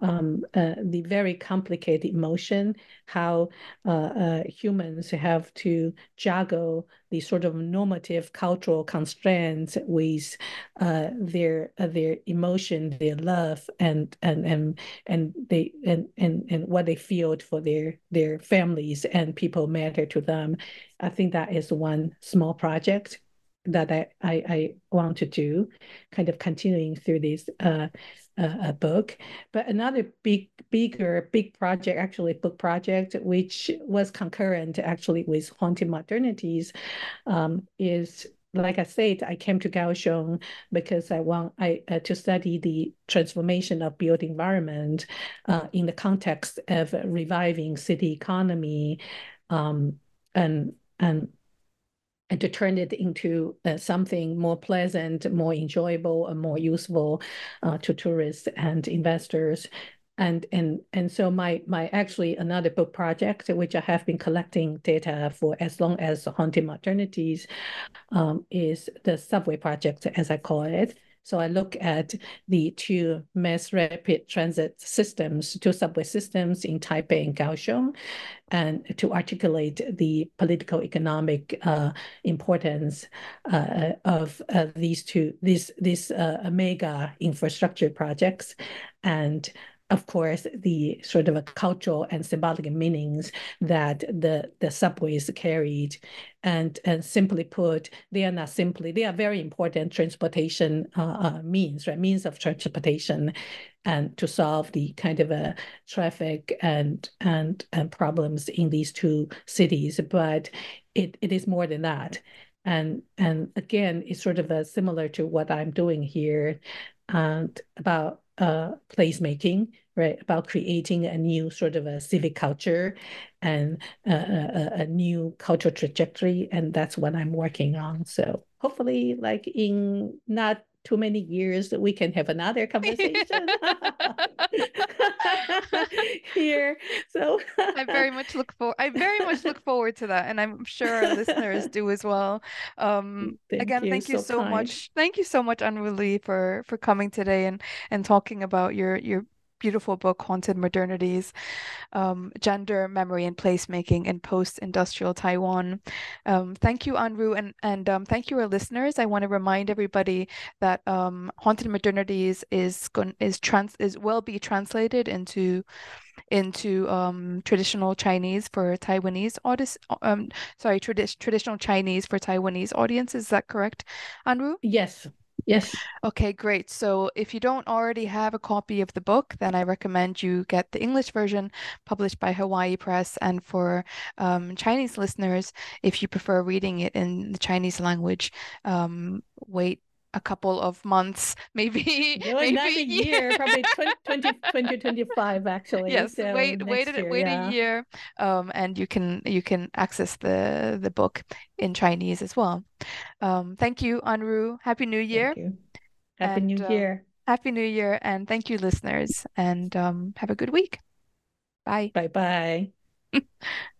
um, uh, the very complicated emotion, how uh, uh, humans have to juggle the sort of normative cultural constraints with uh, their uh, their emotion, their love, and and and and they and and and what they feel for their their families and people matter to them. I think that is one small project that I, I, I want to do, kind of continuing through this uh, uh, book. But another big, bigger, big project, actually book project, which was concurrent actually with Haunted Modernities, um, is like I said, I came to Kaohsiung because I want I uh, to study the transformation of built environment uh, in the context of reviving city economy, um, and and and to turn it into uh, something more pleasant, more enjoyable, and more useful uh, to tourists and investors. And and and so my my actually another book project which I have been collecting data for as long as Haunted Modernities um, is the subway project as I call it. So I look at the two mass rapid transit systems, two subway systems in Taipei and Kaohsiung, and to articulate the political economic uh, importance uh, of uh, these two these these uh, mega infrastructure projects, and of course, the sort of a cultural and symbolic meanings that the, the subways carried. And, and simply put, they are not simply, they are very important transportation uh, uh, means, right? Means of transportation and to solve the kind of a traffic and, and, and problems in these two cities. But it, it is more than that and and again it's sort of a similar to what i'm doing here and about uh, placemaking, right? About creating a new sort of a civic culture and a, a, a new cultural trajectory. And that's what I'm working on. So hopefully, like in not too many years that we can have another conversation. (laughs) Here. So i very much look for i very much look forward to that and i'm sure our listeners do as well. Um (laughs) thank again you. thank you so, so much. Thank you so much Anru for for coming today and and talking about your your beautiful book, Haunted Modernities um, Gender, Memory, and Placemaking in Post Industrial Taiwan. Um, thank you, Anru, and, and um, thank you, our listeners. I want to remind everybody that um, Haunted Modernities is, is, trans, is will be translated into into um, traditional Chinese for Taiwanese audience. Um, sorry, tradi- traditional Chinese for Taiwanese audience. Is that correct, Anru? Yes, Yes. Okay, great. So if you don't already have a copy of the book, then I recommend you get the English version published by Hawaii Press. And for um, Chinese listeners, if you prefer reading it in the Chinese language, um, wait a couple of months, (laughs) maybe, no, maybe not a (laughs) year, probably 20, 20, 2025 actually. Yes, so wait, wait, year, wait yeah. a year, um, and you can you can access the the book in Chinese as well. Um, thank you, Anru. Happy New Year. Happy and, New uh, Year. Uh, Happy New Year, and thank you, listeners, and um, have a good week. Bye. Bye bye. (laughs)